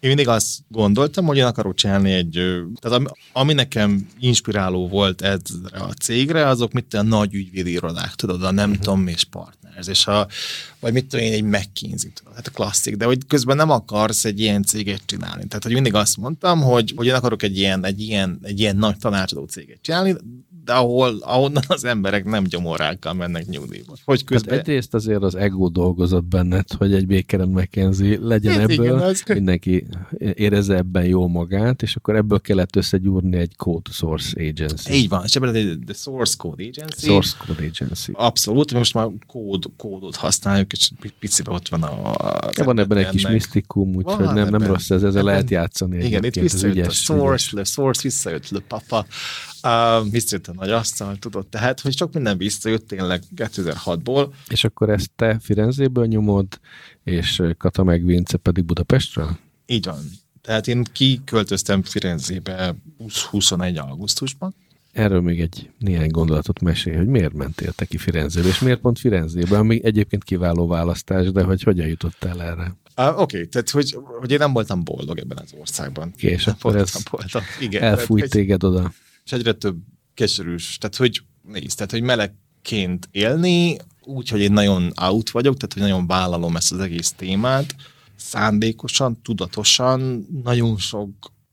A: Én mindig azt gondoltam, hogy én akarok csinálni egy, tehát ami, ami nekem inspiráló volt ez a cégre, azok mit a nagy ügyvédi irodák, tudod, a nem uh-huh. tudom, és partners, és a, vagy mit tudom én, egy McKinsey, hát a klasszik, de hogy közben nem akarsz egy ilyen céget csinálni. Tehát, hogy mindig azt mondtam, hogy, hogy én akarok egy ilyen, egy ilyen, egy ilyen nagy tanácsadó céget csinálni, de ahol, ahonnan az emberek nem gyomorrákkal mennek nyugdíjba. Hogy
B: közben... Hát egyrészt azért az ego dolgozott benned, hogy egy Baker McKenzie legyen hát ebből, igen, az... mindenki érezze ebben jó magát, és akkor ebből kellett összegyúrni egy Code Source Agency.
A: Így van, és ebben egy Source Code Agency.
B: Source Code Agency.
A: Abszolút, most már kód, kódot használjuk, és picibe ott van a...
B: a van ebben egy kis misztikum, úgyhogy nem, nem rossz ez, ezzel lehet játszani.
A: Igen, itt visszajött a Source, le Source, visszajött le Papa, uh, visszajött a nagy asztal, tudod, tehát, hogy sok minden visszajött tényleg 2006-ból.
B: És akkor ezt te Firenzéből nyomod, és Kata meg Vince pedig Budapestről?
A: Így van. Tehát én kiköltöztem Firenzébe 20-21 augusztusban.
B: Erről még egy néhány gondolatot mesél, hogy miért mentél te ki Firenzébe, és miért pont Firenzébe, ami egyébként kiváló választás, de hogy hogyan jutottál erre?
A: Uh, Oké, okay, tehát hogy, hogy én nem voltam boldog ebben az országban.
B: Okay, és akkor ez voltam. Igen, elfújt tehát, téged oda.
A: És egyre több keserűs, tehát hogy nézd, tehát hogy melegként élni, úgy, hogy én nagyon out vagyok, tehát hogy nagyon vállalom ezt az egész témát, szándékosan, tudatosan, nagyon sok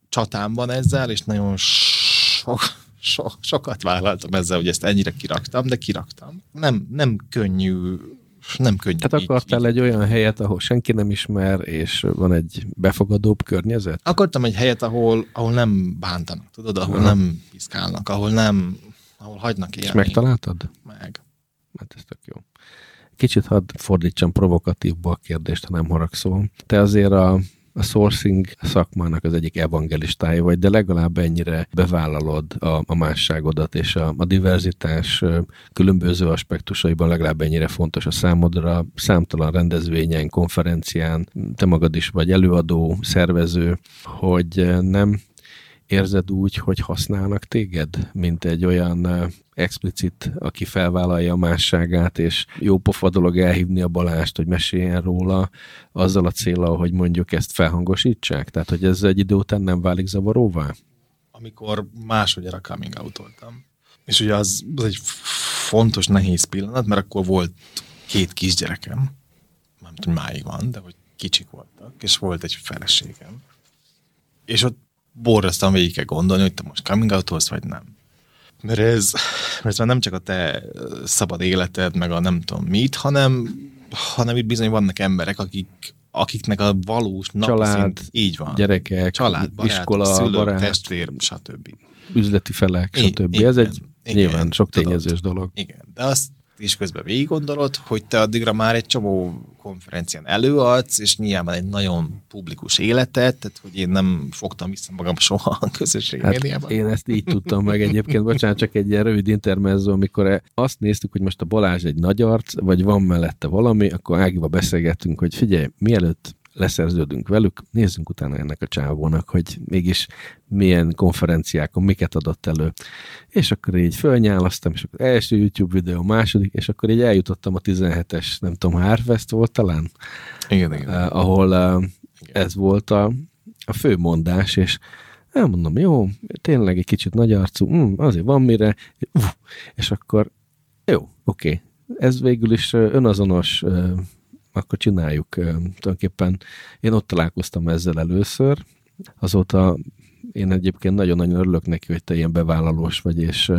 A: csatám van ezzel, és nagyon sok, so, sokat vállaltam ezzel, hogy ezt ennyire kiraktam, de kiraktam. Nem, nem könnyű nem könnyű.
B: Tehát akartál így, egy olyan helyet, ahol senki nem ismer, és van egy befogadóbb környezet?
A: Akartam egy helyet, ahol, ahol nem bántanak, tudod, ahol Aha. nem piszkálnak, ahol nem, ahol hagynak élni.
B: És megtaláltad?
A: Meg.
B: Hát ez tök jó. Kicsit hadd fordítsam provokatívba a kérdést, ha nem haragszol. Te azért a a sourcing szakmának az egyik evangelistája vagy, de legalább ennyire bevállalod a, a másságodat, és a, a diverzitás különböző aspektusaiban legalább ennyire fontos a számodra. Számtalan rendezvényen, konferencián, te magad is vagy előadó, szervező, hogy nem érzed úgy, hogy használnak téged, mint egy olyan explicit, aki felvállalja a másságát, és jó pofa dolog elhívni a Balást, hogy meséljen róla, azzal a célral, hogy mondjuk ezt felhangosítsák? Tehát, hogy ez egy idő után nem válik zavaróvá?
A: Amikor másodjára coming out voltam. És ugye az, az egy fontos, nehéz pillanat, mert akkor volt két kisgyerekem, nem tudom, máig van, de hogy kicsik voltak, és volt egy feleségem. És ott borzasztóan végig kell gondolni, hogy te most coming out vagy nem. Mert ez, mert ez már nem csak a te szabad életed, meg a nem tudom mit, hanem, hanem itt bizony vannak emberek, akik, akiknek a valós
B: Család, szint,
A: így van.
B: gyerekek, Család, barát, iskola, szülők, barát,
A: testvér, stb.
B: Üzleti felek, stb. Igen, ez egy igen, nyilván sok tényezős dolog.
A: Igen, de azt és közben végig gondolod, hogy te addigra már egy csomó konferencián előadsz, és nyilván egy nagyon publikus életet, tehát hogy én nem fogtam vissza magam soha a közösségi hát médiában.
B: Én ezt így tudtam meg egyébként, bocsánat, csak egy ilyen rövid intermezzo, amikor azt néztük, hogy most a Balázs egy nagy arc, vagy van mellette valami, akkor Ágival beszélgettünk, hogy figyelj, mielőtt leszerződünk velük, nézzünk utána ennek a csávónak, hogy mégis milyen konferenciákon miket adott elő. És akkor így fölnyálasztam, és akkor első YouTube videó, második, és akkor így eljutottam a 17-es, nem tudom, Harvest volt talán?
A: Igen, igen.
B: Uh, ahol uh, igen. ez volt a, a fő mondás, és elmondom, jó, tényleg egy kicsit nagy arcú, mm, azért van mire, uh, és akkor jó, oké, okay. ez végül is önazonos akkor csináljuk. Tulajdonképpen én ott találkoztam ezzel először, azóta én egyébként nagyon-nagyon örülök neki, hogy te ilyen bevállalós vagy, és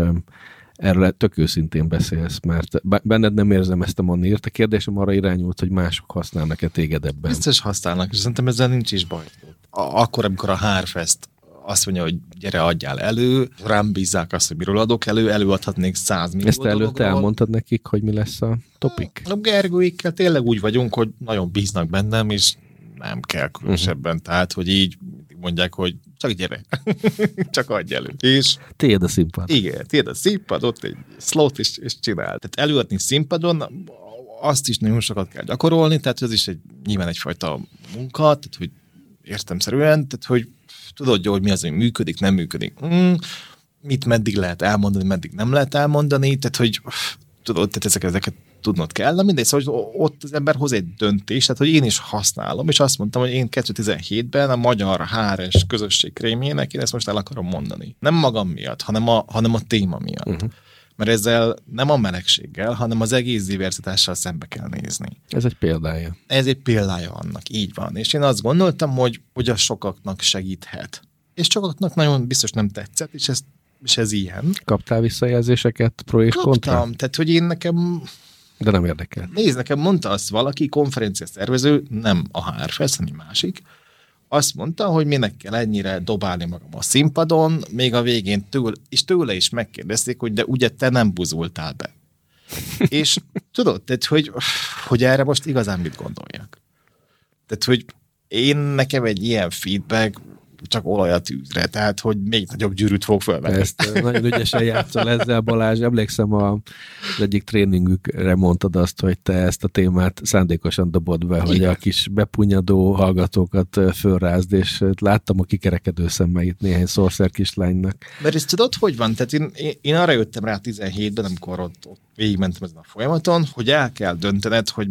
B: erről tök őszintén beszélsz, mert benned nem érzem ezt a manírt. A kérdésem arra irányult, hogy mások használnak-e téged ebben.
A: Biztos használnak, és szerintem ezzel nincs is baj. Akkor, amikor a Hárfest azt mondja, hogy gyere, adjál elő, rám bízzák azt, hogy miről adok elő, előadhatnék száz millió
B: Ezt előtte elmondtad nekik, hogy mi lesz a topik?
A: A Gergőikkel tényleg úgy vagyunk, hogy nagyon bíznak bennem, és nem kell különösebben. Uh-huh. Tehát, hogy így mondják, hogy csak gyere, csak adj elő. És
B: tiéd a színpad.
A: Igen, tiéd a színpad, ott egy slot és, és csinál. Tehát előadni színpadon azt is nagyon sokat kell gyakorolni, tehát ez is egy, nyilván egyfajta munka, tehát hogy értemszerűen, tehát hogy tudod, hogy mi az, hogy működik, nem működik. Mm, mit meddig lehet elmondani, meddig nem lehet elmondani, tehát hogy tudod, tehát ezeket, ezeket tudnod kell, na mindegy, szóval ott az ember hoz egy döntést, tehát hogy én is használom, és azt mondtam, hogy én 2017-ben a magyar HRS közösség krémjének én ezt most el akarom mondani. Nem magam miatt, hanem a, hanem a téma miatt. Uh-huh. Mert ezzel nem a melegséggel, hanem az egész diversitással szembe kell nézni.
B: Ez egy példája.
A: Ez egy példája annak, így van. És én azt gondoltam, hogy, hogy a sokaknak segíthet. És sokaknak nagyon biztos nem tetszett, és ez, és ez ilyen.
B: Kaptál visszajelzéseket pro és Kaptam, kontra?
A: tehát hogy én nekem
B: de nem érdekel.
A: Nézd, nekem mondta azt valaki, konferencia szervező, nem a HRFS, hanem másik, azt mondta, hogy minek kell ennyire dobálni magam a színpadon, még a végén tőle, és tőle is megkérdezték, hogy de ugye te nem buzultál be. és tudod, tehát, hogy, hogy erre most igazán mit gondoljak. Tehát, hogy én nekem egy ilyen feedback csak olaj a tűzre, tehát hogy még nagyobb gyűrűt fog felvenni.
B: Ezt nagyon ügyesen játszol ezzel, Balázs. Emlékszem, a, az egyik tréningükre mondtad azt, hogy te ezt a témát szándékosan dobod be, hogy a kis bepunyadó hallgatókat fölrázd, és láttam a kikerekedő szemeit néhány szórszer kislánynak.
A: Mert ezt tudod, hogy van? Tehát én, én, én arra jöttem rá 17-ben, amikor ott, ott végigmentem ezen a folyamaton, hogy el kell döntened, hogy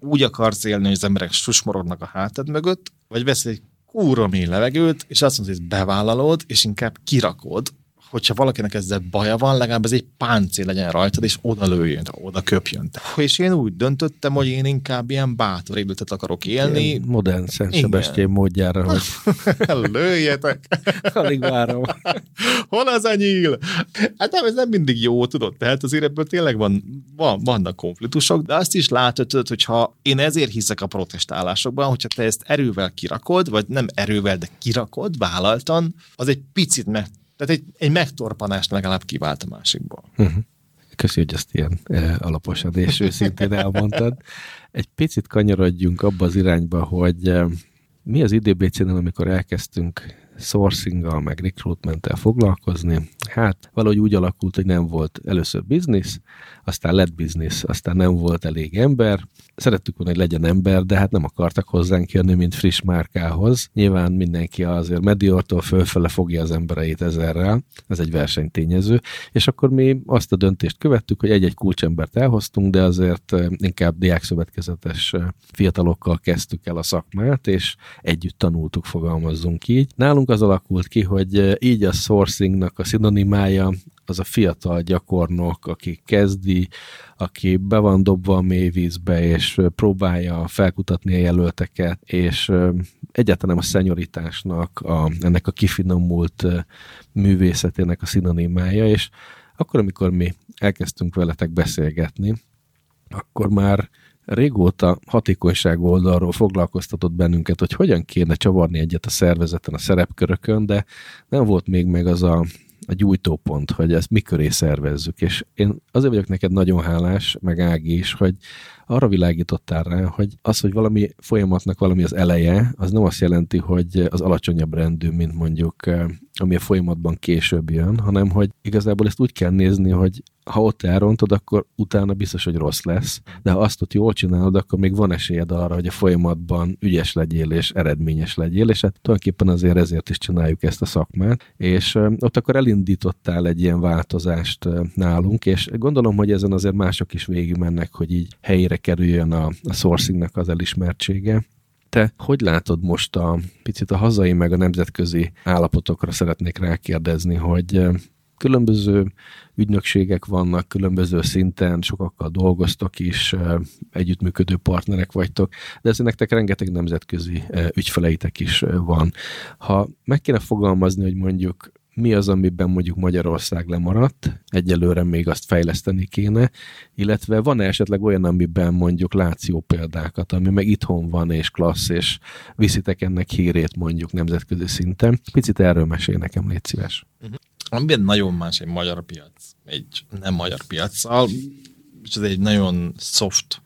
A: úgy akarsz élni, hogy az emberek susmorodnak a hátad mögött, vagy vesz egy kúra mély levegőt, és azt mondod, hogy bevállalod, és inkább kirakod, hogyha valakinek ezzel baja van, legalább ez egy páncél legyen rajtad, és oda lőjön, oda köpjön. És én úgy döntöttem, hogy én inkább ilyen bátor életet akarok élni. Ilyen
B: modern Szent Sebestyén módjára, hogy
A: lőjetek.
B: Alig várom.
A: Hol az a nyíl? Hát nem, ez nem mindig jó, tudod, tehát azért ebből tényleg van, van, vannak konfliktusok, de azt is látod, hogyha én ezért hiszek a protestálásokban, hogyha te ezt erővel kirakod, vagy nem erővel, de kirakod, vállaltan, az egy picit meg tehát egy, egy megtorpanást legalább kivált a másikból.
B: Uh-huh. Köszi, hogy ezt ilyen e, alaposan és őszintén elmondtad. Egy picit kanyarodjunk abba az irányba, hogy e, mi az IDBC-nél, amikor elkezdtünk sourcing meg recruitment foglalkozni. Hát valahogy úgy alakult, hogy nem volt először biznisz, aztán lett biznisz, aztán nem volt elég ember. Szerettük volna, hogy legyen ember, de hát nem akartak hozzánk jönni, mint friss márkához. Nyilván mindenki azért Mediortól fölfele fogja az embereit ezerrel, ez egy versenytényező, és akkor mi azt a döntést követtük, hogy egy-egy kulcsembert elhoztunk, de azért eh, inkább diákszövetkezetes eh, fiatalokkal kezdtük el a szakmát, és együtt tanultuk, fogalmazzunk így. Nálunk nálunk az alakult ki, hogy így a sourcingnak a szinonimája az a fiatal gyakornok, aki kezdi, aki be van dobva a mélyvízbe, és próbálja felkutatni a jelölteket, és egyáltalán a szenyoritásnak, a, ennek a kifinomult művészetének a szinonimája, és akkor, amikor mi elkezdtünk veletek beszélgetni, akkor már régóta hatékonyság oldalról foglalkoztatott bennünket, hogy hogyan kéne csavarni egyet a szervezeten, a szerepkörökön, de nem volt még meg az a, a gyújtópont, hogy ezt miköré szervezzük. És én azért vagyok neked nagyon hálás, meg Ági is, hogy arra világítottál rá, hogy az, hogy valami folyamatnak valami az eleje, az nem azt jelenti, hogy az alacsonyabb rendű, mint mondjuk eh, ami a folyamatban később jön, hanem hogy igazából ezt úgy kell nézni, hogy ha ott elrontod, akkor utána biztos, hogy rossz lesz, de ha azt ott jól csinálod, akkor még van esélyed arra, hogy a folyamatban ügyes legyél és eredményes legyél, és hát tulajdonképpen azért ezért is csináljuk ezt a szakmát, és ott akkor elindítottál egy ilyen változást nálunk, és gondolom, hogy ezen azért mások is végigmennek, hogy így helyére kerüljön a, a sourcingnak az elismertsége. Te hogy látod most a picit a hazai meg a nemzetközi állapotokra szeretnék rákérdezni, hogy különböző ügynökségek vannak, különböző szinten, sokakkal dolgoztok is, együttműködő partnerek vagytok, de ezért nektek rengeteg nemzetközi ügyfeleitek is van. Ha meg kéne fogalmazni, hogy mondjuk mi az, amiben mondjuk Magyarország lemaradt, egyelőre még azt fejleszteni kéne, illetve van esetleg olyan, amiben mondjuk látsz jó példákat, ami meg itthon van és klassz, és viszitek ennek hírét mondjuk nemzetközi szinten. Picit erről mesél nekem, légy szíves. Uh-huh.
A: Amiben nagyon más egy magyar piac, egy nem magyar piacsal, és ez egy nagyon soft,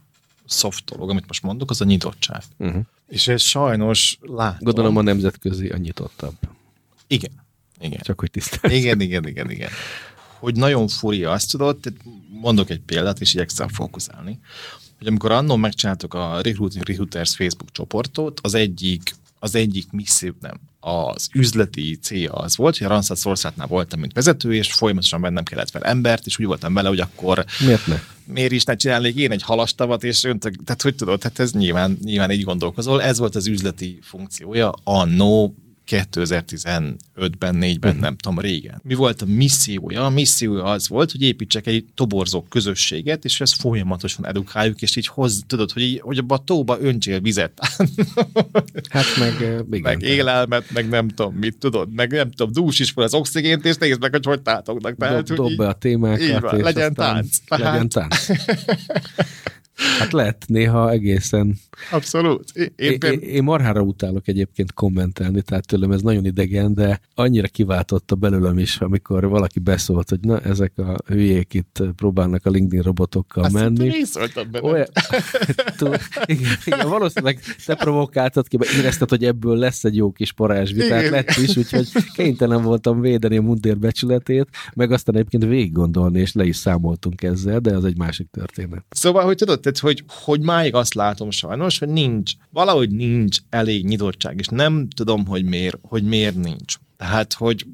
A: soft dolog, amit most mondok, az a nyitottság. Uh-huh. És ez sajnos látom.
B: Gondolom a nemzetközi a nyitottabb.
A: Igen. Igen.
B: Csak hogy tisztázzuk.
A: Igen, igen, igen, igen. Hogy nagyon furja azt tudod, mondok egy példát, és igyekszem fókuszálni, hogy amikor annól megcsináltuk a Recruiting Recruiters Facebook csoportot, az egyik az egyik misszió, nem, az üzleti célja az volt, hogy a Randstad Szorszátnál voltam, mint vezető, és folyamatosan bennem kellett fel embert, és úgy voltam vele, hogy akkor
B: miért ne?
A: Miért is ne csinálnék én egy halastavat, és öntök, tehát hogy tudod, tehát ez nyilván, nyilván így gondolkozol. Ez volt az üzleti funkciója annó 2015-ben, 4-ben, uh-huh. nem tudom, régen. Mi volt a missziója? A missziója az volt, hogy építsek egy toborzó közösséget, és ezt folyamatosan edukáljuk, és így hoz, tudod, hogy, így, hogy abba a tóba öntsél vizet.
B: hát meg, igen,
A: meg élelmet, meg nem tudom mit, tudod, meg nem tudom, dús is fel az oxigént, és nézd meg, hogy hogy tátognak.
B: Tehát, dob, dob be a témákat,
A: így van, legyen tánc.
B: Legyen tánc. Hát lehet néha egészen...
A: Abszolút.
B: Én, én, én, én marhára utálok egyébként kommentelni, tehát tőlem ez nagyon idegen, de annyira kiváltotta belőlem is, amikor valaki beszólt, hogy na, ezek a hülyék itt próbálnak a LinkedIn robotokkal Azt menni.
A: Olyan,
B: túl, igen, igen, valószínűleg te provokáltad ki, érezted, hogy ebből lesz egy jó kis parázsvitát, lett is, úgyhogy kénytelen voltam védeni a mundér becsületét, meg aztán egyébként végig gondolni, és le is számoltunk ezzel, de az egy másik történet.
A: Szóval, hogy tudod, tehát, hogy, hogy máig azt látom sajnos, hogy nincs, valahogy nincs elég nyitottság, és nem tudom, hogy miért, hogy miért nincs. Tehát, hogy,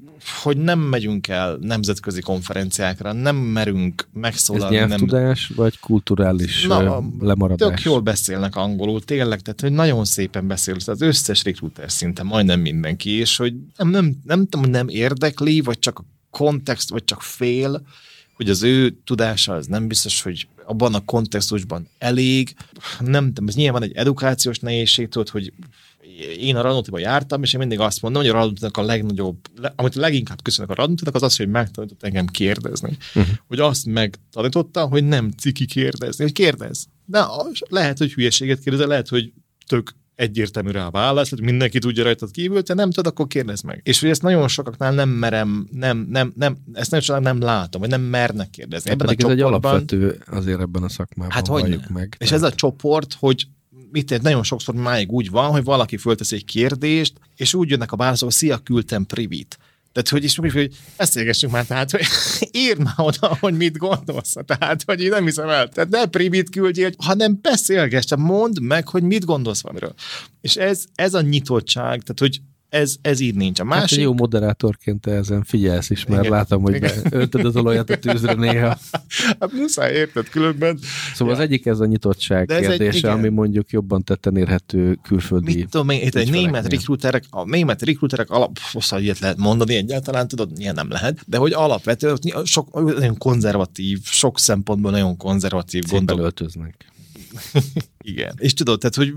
A: hogy nem megyünk el nemzetközi konferenciákra, nem merünk megszólalni.
B: Ez nyelvtudás, nem... vagy kulturális Na, lemaradás?
A: Tök jól beszélnek angolul, tényleg, tehát, hogy nagyon szépen beszél, az összes recruiter szinte majdnem mindenki, és hogy nem, nem, nem, nem, nem érdekli, vagy csak a kontext, vagy csak fél, hogy az ő tudása az nem biztos, hogy abban a kontextusban elég. Nem tudom, ez nyilván egy edukációs nehézség, tudod, hogy én a Radnotiba jártam, és én mindig azt mondom, hogy a Radnotinak a legnagyobb, amit leginkább köszönök a Radnotinak, az az, hogy megtanított engem kérdezni. Uh-huh. Hogy azt megtanította, hogy nem ciki kérdezni, hogy kérdez. De lehet, hogy hülyeséget kérdez, lehet, hogy tök egyértelmű rá a válasz, hogy mindenki tudja rajtad kívül, te nem tudod, akkor kérdezd meg. És hogy ezt nagyon sokaknál nem merem, nem, nem, nem ezt nagyon sokan nem látom, vagy nem mernek kérdezni.
B: Ebben a ez egy alapvető azért ebben a szakmában, hát, hogy meg.
A: És tehát... ez a csoport, hogy mit ér, nagyon sokszor máig úgy van, hogy valaki föltesz egy kérdést, és úgy jönnek a válaszok, szia, küldtem privit. Tehát, hogy is hogy beszélgessünk már, tehát, hogy írd már oda, hogy mit gondolsz. Tehát, hogy én nem hiszem el. Tehát ne privit küldjél, hanem beszélgess, mondd meg, hogy mit gondolsz valamiről. És ez, ez a nyitottság, tehát, hogy ez, ez így nincs. A
B: másik... Hát jó moderátorként te ezen figyelsz is, mert Igen. látom, hogy öntöd az olajat a tűzre néha.
A: Hát muszáj érted különben.
B: Szóval ja. az egyik ez a nyitottság De ez kérdése, egy, ami mondjuk jobban tetten érhető külföldi
A: Mit tudom én, egy német rekruterek, a német rekruterek alap, hosszú ilyet lehet mondani egyáltalán, tudod, ilyen nem lehet, de hogy alapvetően sok, nagyon konzervatív, sok szempontból nagyon konzervatív
B: gondol. öltöznek.
A: Igen. És tudod, tehát, hogy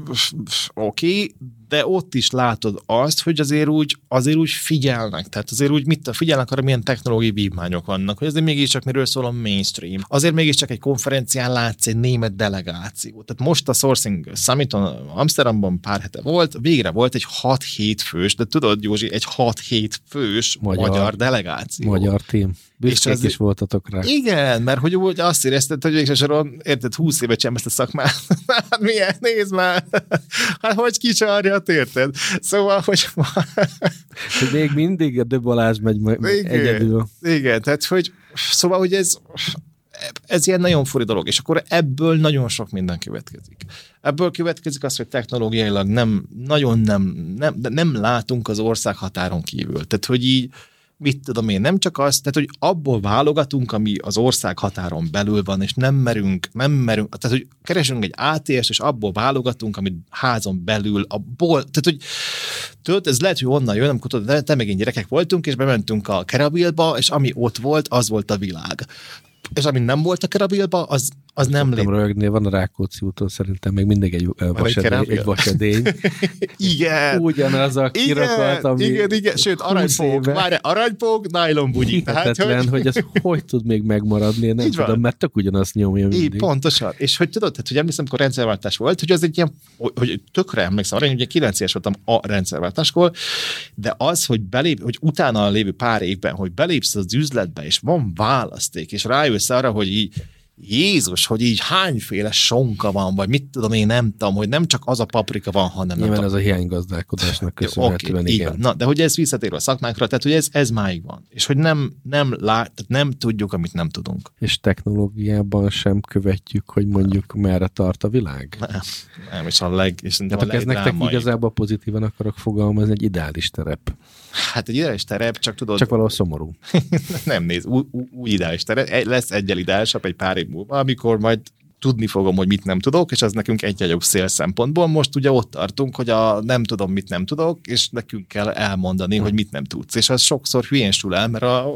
A: oké, okay, de ott is látod azt, hogy azért úgy, azért úgy figyelnek, tehát azért úgy mit figyelnek arra, milyen technológiai vívmányok vannak, hogy azért mégiscsak miről szól a mainstream. Azért mégiscsak egy konferencián látsz egy német delegáció. Tehát most a Sourcing Summiton Amsterdamban pár hete volt, végre volt egy 6-7 fős, de tudod, Józsi, egy 6-7 fős magyar, magyar delegáció.
B: Magyar team. Büszkék is voltatok rá.
A: Igen, mert hogy úgy azt érezted, hogy végső soron, érted, 20 éve sem ezt a szakmát. Milyen, nézd már, hát hogy kicsarjat, érted? Szóval, hogy...
B: hogy még mindig a Balázs megy igen, egyedül.
A: Igen, tehát hogy szóval, hogy ez, ez ilyen nagyon furi dolog, és akkor ebből nagyon sok minden következik. Ebből következik az, hogy technológiailag nem, nagyon nem, nem, nem látunk az ország határon kívül. Tehát, hogy így mit tudom én, nem csak az, tehát hogy abból válogatunk, ami az ország határon belül van, és nem merünk, nem merünk, tehát hogy keresünk egy ATS, és abból válogatunk, ami házon belül, abból, tehát hogy tudod, ez lehet, hogy onnan jön, amikor tudod, te megint gyerekek voltunk, és bementünk a Kerabilba, és ami ott volt, az volt a világ. És ami nem volt a kerabilba, az, az nem lép.
B: rögni, van a Rákóczi úton szerintem még mindig egy, vasedély, egy vasedény.
A: igen.
B: Ugyanaz a kirakat, ami...
A: Igen, igen, sőt, aranypók, várj, aranypók, nylon bugyi.
B: Tehát, hogy... hogy ez hogy tud még megmaradni, én nem Így tudom, van. mert tök ugyanazt nyomja mindig. Így,
A: pontosan. És hogy tudod, tehát, hogy emlékszem, amikor rendszerváltás volt, hogy az egy ilyen, hogy tökre emlékszem arra, hogy ugye 9 éves voltam a rendszerváltáskor, de az, hogy belép, hogy utána lévő pár évben, hogy belépsz az üzletbe, és van választék, és rájössz arra, hogy így Jézus, hogy így hányféle sonka van, vagy mit tudom én, nem tudom, hogy nem csak az a paprika van, hanem
B: Nyilván
A: nem
B: ez a hiánygazdálkodásnak köszönhetően, okay, igen.
A: Na, de hogy ez visszatér a szakmákra, tehát hogy ez, ez máig van. És hogy nem, nem, lát, nem tudjuk, amit nem tudunk.
B: És technológiában sem követjük, hogy mondjuk merre tart a világ?
A: Nem, nem és a leg... És
B: tehát a ez nektek igazából pozitívan akarok fogalmazni, egy ideális terep.
A: Hát egy ideális terep, csak tudod...
B: Csak valahol szomorú.
A: nem néz, új, új ideális terep. Lesz egyel ideálisabb egy pár év múlva, amikor majd tudni fogom, hogy mit nem tudok, és ez nekünk egy nagyobb szél szempontból. Most ugye ott tartunk, hogy a nem tudom, mit nem tudok, és nekünk kell elmondani, hmm. hogy mit nem tudsz. És az sokszor hülyén sül el, mert, a,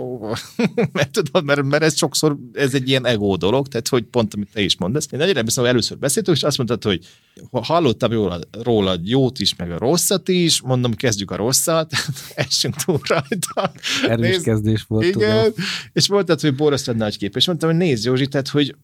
A: mert, tudod, mert, mert, ez sokszor ez egy ilyen ego dolog, tehát hogy pont amit te is mondasz. Én nagyon remélem, először beszéltünk, és azt mondtad, hogy hallottam róla, róla jót is, meg a rosszat is, mondom, kezdjük a rosszat, essünk túl rajta.
B: Erős Nézd, kezdés volt.
A: Igen, tudom. és mondtad, hogy borosztad nagy kép, és mondtam, hogy nézd Józsi, tehát, hogy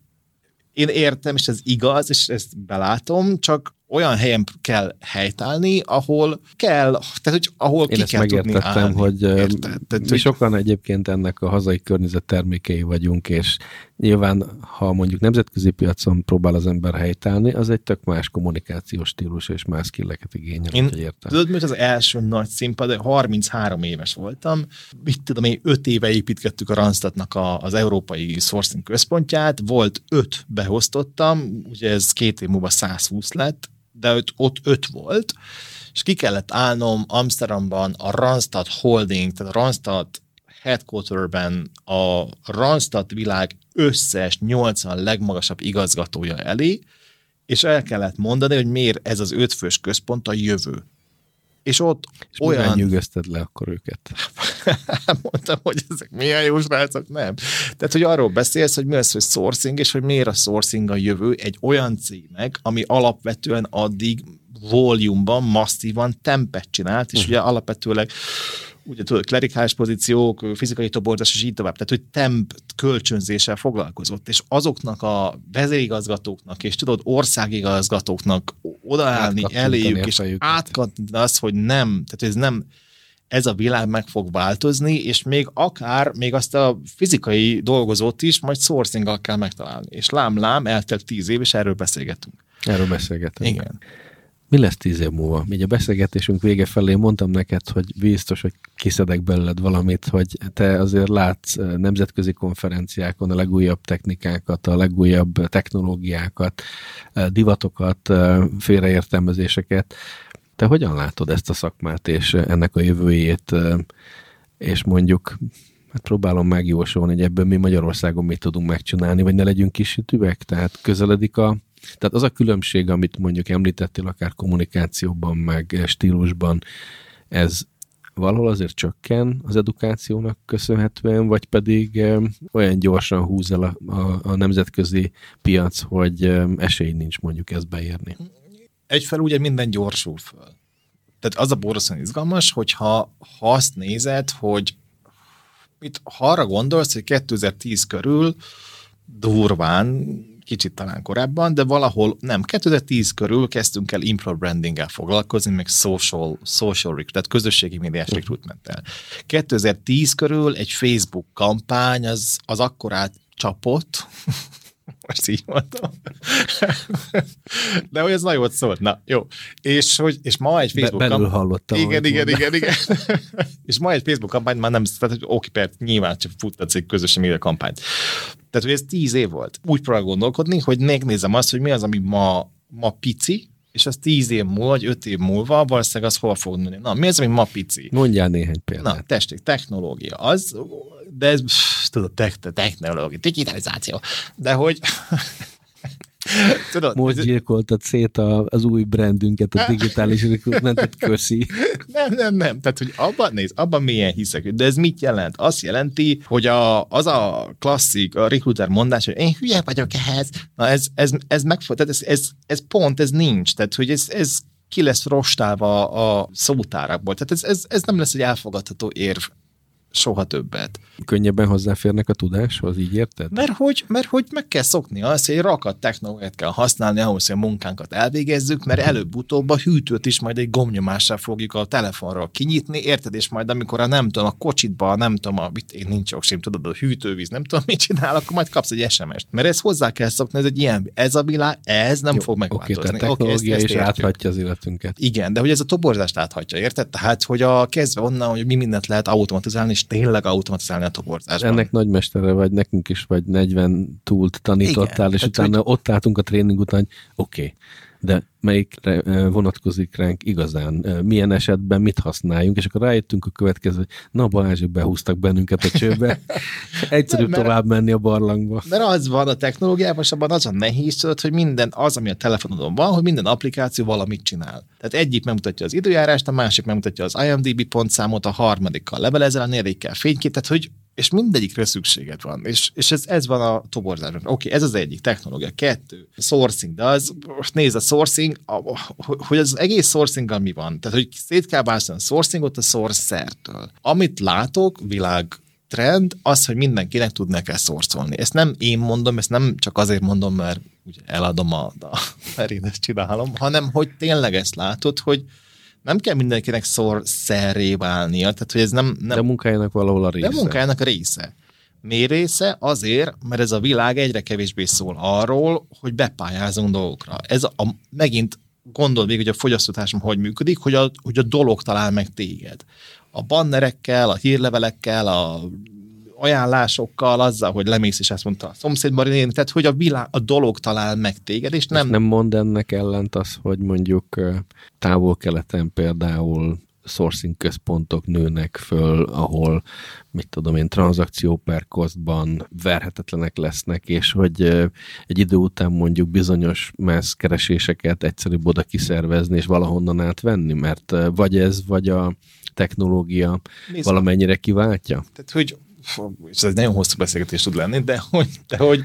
A: én értem, és ez igaz, és ezt belátom, csak olyan helyen kell helytállni, ahol kell, tehát hogy ahol
B: Én
A: ki
B: ezt
A: kell tudni állni.
B: hogy
A: Érted?
B: Tehát, mi
A: hogy-
B: sokan egyébként ennek a hazai környezet termékei vagyunk, és nyilván, ha mondjuk nemzetközi piacon próbál az ember helytállni, az egy tök más kommunikációs stílus és más skilleket igényel,
A: Én-
B: értem.
A: Tudod, mi az első nagy színpad, de 33 éves voltam, mit tudom én, 5 éve építgettük a Randstadnak a, az európai sourcing központját, volt 5 beosztottam, ugye ez két év múlva 120 lett, de ott, ott 5 volt, és ki kellett állnom Amsterdamban a Randstad Holding, tehát a Randstad headquarterben a Randstad világ összes 80 legmagasabb igazgatója elé, és el kellett mondani, hogy miért ez az ötfős központ a jövő. És ott
B: És olyan... nyűgözted le akkor őket?
A: mondtam, hogy ezek milyen jó srácok, nem. Tehát, hogy arról beszélsz, hogy mi az, hogy sourcing, és hogy miért a sourcing a jövő egy olyan cégnek, ami alapvetően addig volume-ban, masszívan tempet csinált, és uh-huh. ugye alapvetőleg ugye tudod, klerikális pozíciók, fizikai toborzás, és így tovább. Tehát, hogy temp kölcsönzéssel foglalkozott, és azoknak a vezérigazgatóknak, és tudod, országigazgatóknak odaállni eléjük, és átkattintani azt, hogy nem, tehát ez nem, ez a világ meg fog változni, és még akár, még azt a fizikai dolgozót is majd sourcing kell megtalálni. És lám-lám, eltelt tíz év, és erről beszélgetünk.
B: Erről beszélgetünk.
A: Igen.
B: Mi lesz tíz év múlva? Így a beszélgetésünk vége felé mondtam neked, hogy biztos, hogy kiszedek belőled valamit, hogy te azért látsz eh, nemzetközi konferenciákon a legújabb technikákat, a legújabb technológiákat, eh, divatokat, eh, félreértelmezéseket. Te hogyan látod ezt a szakmát és ennek a jövőjét, és mondjuk Hát próbálom megjósolni, hogy ebből mi Magyarországon mit tudunk megcsinálni, vagy ne legyünk kis üveg, tehát közeledik a... Tehát az a különbség, amit mondjuk említettél, akár kommunikációban, meg stílusban, ez valahol azért csökken az edukációnak köszönhetően, vagy pedig eh, olyan gyorsan húz el a, a, a nemzetközi piac, hogy eh, esély nincs mondjuk ezt beérni.
A: Egyfelől ugye minden gyorsul föl. Tehát az a borzasztóan izgalmas, hogyha ha azt nézed, hogy mit, ha arra gondolsz, hogy 2010 körül durván, kicsit talán korábban, de valahol nem, 2010 körül kezdtünk el employer brandinggel foglalkozni, meg social, social recruit, tehát közösségi médiás recruitmenttel. 2010 körül egy Facebook kampány az, az akkorát csapott, most így mondtam. De hogy ez nagyon szólt. Na, jó. És, hogy, és ma egy
B: Be,
A: Facebook
B: belül
A: kampány...
B: hallottam.
A: Igen, igen,
B: mondtál.
A: igen, igen. és ma egy Facebook kampány már nem, tehát hogy oké, persze, nyilván csak futtatsz egy közösen média kampányt. Tehát, hogy ez tíz év volt. Úgy próbál gondolkodni, hogy megnézem azt, hogy mi az, ami ma, ma pici, és az tíz év múlva, vagy öt év múlva valószínűleg az hol fog nőni. Na, mi az, ami ma pici?
B: Mondjál néhány példát.
A: Na, testék, technológia. Az, de ez, pff, tudod, te, te, technológia, digitalizáció. De hogy... tudod,
B: Most
A: ez-
B: gyilkoltad szét a, az új brandünket, a digitális recruitmentet, köszi.
A: Nem, nem, nem. Tehát, hogy abban néz, abban milyen hiszek. De ez mit jelent? Azt jelenti, hogy a, az a klasszik, a recruiter mondás, hogy én hülye vagyok ehhez. Na ez, ez, ez megfog, tehát ez, ez, ez, pont, ez nincs. Tehát, hogy ez, ez ki lesz rostálva a szótárakból. Tehát ez, ez, ez nem lesz egy elfogadható érv soha többet.
B: Könnyebben hozzáférnek a tudáshoz, így érted?
A: Mert hogy, mert hogy meg kell szokni azt, hogy rakat technológiát kell használni ahhoz, hogy a munkánkat elvégezzük, mert előbb-utóbb a hűtőt is majd egy gombnyomással fogjuk a telefonról kinyitni, érted? És majd amikor a nem tudom, a kocsitba, nem tudom, a, én nincs oksim, tudod, a hűtővíz, nem tudom, mit csinál, akkor majd kapsz egy SMS-t. Mert ez hozzá kell szokni, ez egy ilyen, ez a világ, ez nem Jó, fog
B: Oké,
A: megváltozni.
B: tehát technológia
A: ezt-
B: is
A: ezt értjük.
B: áthatja az életünket.
A: Igen, de hogy ez a toborzást áthatja, érted? Tehát, hogy a kezdve onnan, hogy mi mindent lehet automatizálni, és tényleg automatizálni a toborzásban.
B: Ennek nagymestere vagy, nekünk is vagy 40 túlt tanítottál,
A: Igen,
B: és utána ott álltunk a tréning után, hogy oké, okay, de melyikre vonatkozik ránk igazán, milyen esetben mit használjunk, és akkor rájöttünk a következő, na Balázsik behúztak bennünket a csőbe, egyszerűbb
A: mert-
B: tovább menni a barlangba.
A: Mert az van a technológiában, és abban az a nehéz, tudod, hogy minden az, ami a telefonodon van, hogy minden applikáció valamit csinál. Tehát egyik megmutatja az időjárást, a másik megmutatja az IMDB pontszámot, a harmadikkal levelezel, a negyedikkel fénykép, tehát hogy és mindegyikre szükséged van. És, és ez, ez van a toborzásban. Oké, ez az egyik technológia. Kettő, sourcing. De az, most nézd, a sourcing, a, hogy az egész sourcinggal mi van. Tehát, hogy szét kell a sourcingot a sourcertől. Amit látok világ trend az, hogy mindenkinek tudnak kell szorcolni. Ezt nem én mondom, ezt nem csak azért mondom, mert ugye eladom a, a mert én ezt csinálom, hanem hogy tényleg ezt látod, hogy nem kell mindenkinek szor szerré válnia, tehát hogy ez nem... nem
B: de a munkájának valahol a része.
A: De a munkájának a része. Mi része? Azért, mert ez a világ egyre kevésbé szól arról, hogy bepályázunk dolgokra. Ez a, megint gondol végig, hogy a fogyasztótársam hogy működik, hogy a, hogy a dolog talál meg téged. A bannerekkel, a hírlevelekkel, a ajánlásokkal, azzal, hogy lemész, és ezt mondta a szomszéd Marinén, tehát hogy a, világ, a dolog talál meg téged, és nem...
B: És nem mond ennek ellent az, hogy mondjuk távol-keleten például sourcing központok nőnek föl, ahol, mit tudom én, tranzakció per costban verhetetlenek lesznek, és hogy egy idő után mondjuk bizonyos messz kereséseket egyszerűbb oda kiszervezni, és valahonnan átvenni, mert vagy ez, vagy a technológia Nézd valamennyire kiváltja?
A: Tehát, hogy és ez nagyon hosszú beszélgetés tud lenni, de hogy, de hogy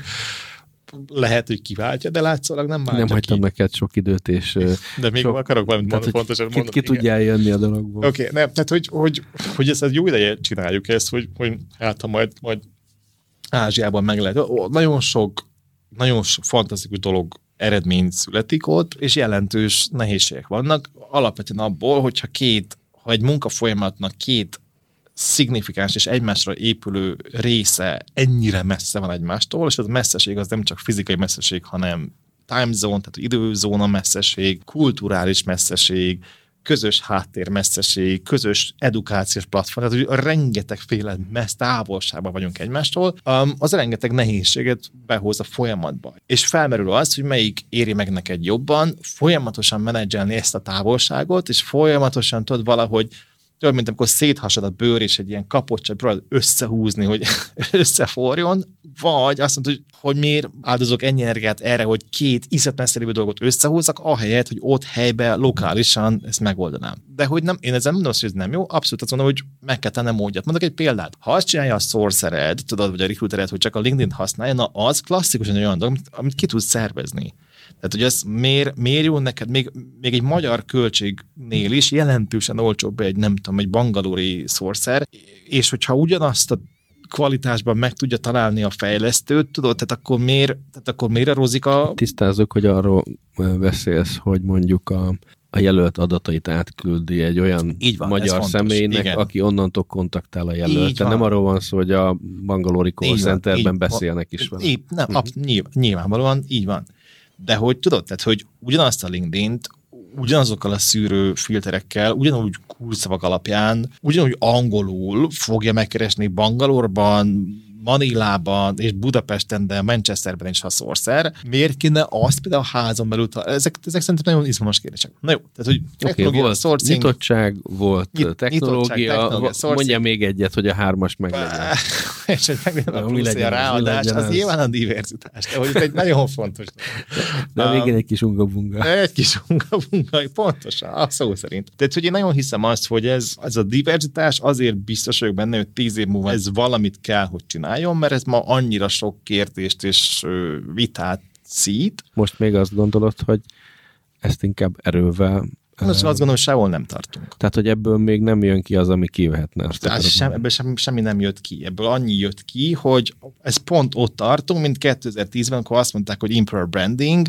A: lehet, hogy kiváltja, de látszólag nem váltja
B: Nem hagytam
A: ki.
B: neked sok időt, és...
A: De még
B: sok,
A: akarok valamit
B: tehát,
A: mondani, fontosan
B: mondani. Ki, ki tudja jönni a dologból.
A: Oké, okay, nem, tehát hogy, hogy, hogy ezt, ezt jó ideje csináljuk ezt, hogy, hogy hát ha majd, majd Ázsiában meg lehet. Nagyon sok, nagyon sok fantasztikus dolog eredmény születik ott, és jelentős nehézségek vannak. Alapvetően abból, hogyha két, ha egy munkafolyamatnak két szignifikáns és egymásra épülő része ennyire messze van egymástól, és ez a messzeség az nem csak fizikai messzeség, hanem time zone, tehát időzóna messzeség, kulturális messzeség, közös háttér messzeség, közös edukációs platform, tehát hogy rengetegféle messz távolságban vagyunk egymástól, um, az rengeteg nehézséget behoz a folyamatba. És felmerül az, hogy melyik éri meg neked jobban, folyamatosan menedzselni ezt a távolságot, és folyamatosan tudod valahogy olyan, mint amikor széthasad a bőr, és egy ilyen kapocsot próbálod összehúzni, hogy összeforjon, vagy azt mondod, hogy, hogy miért áldozok ennyi energiát erre, hogy két iszet messzere dolgot összehúzzak, ahelyett, hogy ott helyben, lokálisan ezt megoldanám. De hogy nem, én ezzel mondom, hogy ez nem jó, abszolút azt mondom, hogy meg kell tennem módját. Mondok egy példát. Ha azt csinálja a sorcered, tudod, vagy a recruitered, hogy csak a LinkedIn használja, na az klasszikusan olyan dolog, amit, amit ki tudsz szervezni. Tehát, hogy ez miért, miért jó neked, még, még egy magyar költségnél is jelentősen olcsóbb egy, nem tudom, egy bangalóri szórszer, és hogyha ugyanazt a kvalitásban meg tudja találni a fejlesztőt, tudod, tehát akkor miért, tehát akkor miért erozik a...
B: Tisztázzuk, hogy arról beszélsz, hogy mondjuk a, a jelölt adatait átküldi egy olyan Így van, magyar személynek, Igen. aki onnantól kontaktál a jelölt. Nem arról van szó, hogy a bangalori call centerben beszélnek is vele.
A: Így, nem, uh-huh. nyilván, nyilvánvalóan így van. De hogy tudod, tehát hogy ugyanazt a LinkedIn-t ugyanazokkal a szűrő filterekkel, ugyanúgy kulcsszavak alapján, ugyanúgy angolul fogja megkeresni Bangalorban, Manilában és Budapesten, de Manchesterben is haszorszár. Miért kéne azt például a házon belül, ezek, ezek szerintem nagyon izgalmas kérdések. Na jó, tehát hogy
B: technológia, okay, volt sourcing, nyitottság, volt nyit, technológia, technológia mondja még egyet, hogy a hármas meg legyen.
A: és hogy meglegyen a plusz, a ráadás, az, az nyilván a diverzitás. De hogy egy nagyon fontos.
B: De um, végén egy kis ungabunga.
A: Egy kis ungabunga, pontosan, a szó szerint. Tehát, hogy én nagyon hiszem azt, hogy ez, ez a diverzitás azért biztos vagyok benne, hogy tíz év múlva ez valamit kell, hogy csinálj csináljon, mert ez ma annyira sok kérdést és vitát szít.
B: Most még azt gondolod, hogy ezt inkább erővel
A: most azt gondolom, hogy sehol nem tartunk.
B: Tehát, hogy ebből még nem jön ki az, ami kivehetne.
A: Tehát sem, ebből sem, semmi nem jött ki. Ebből annyi jött ki, hogy ez pont ott tartunk, mint 2010-ben, amikor azt mondták, hogy improper branding,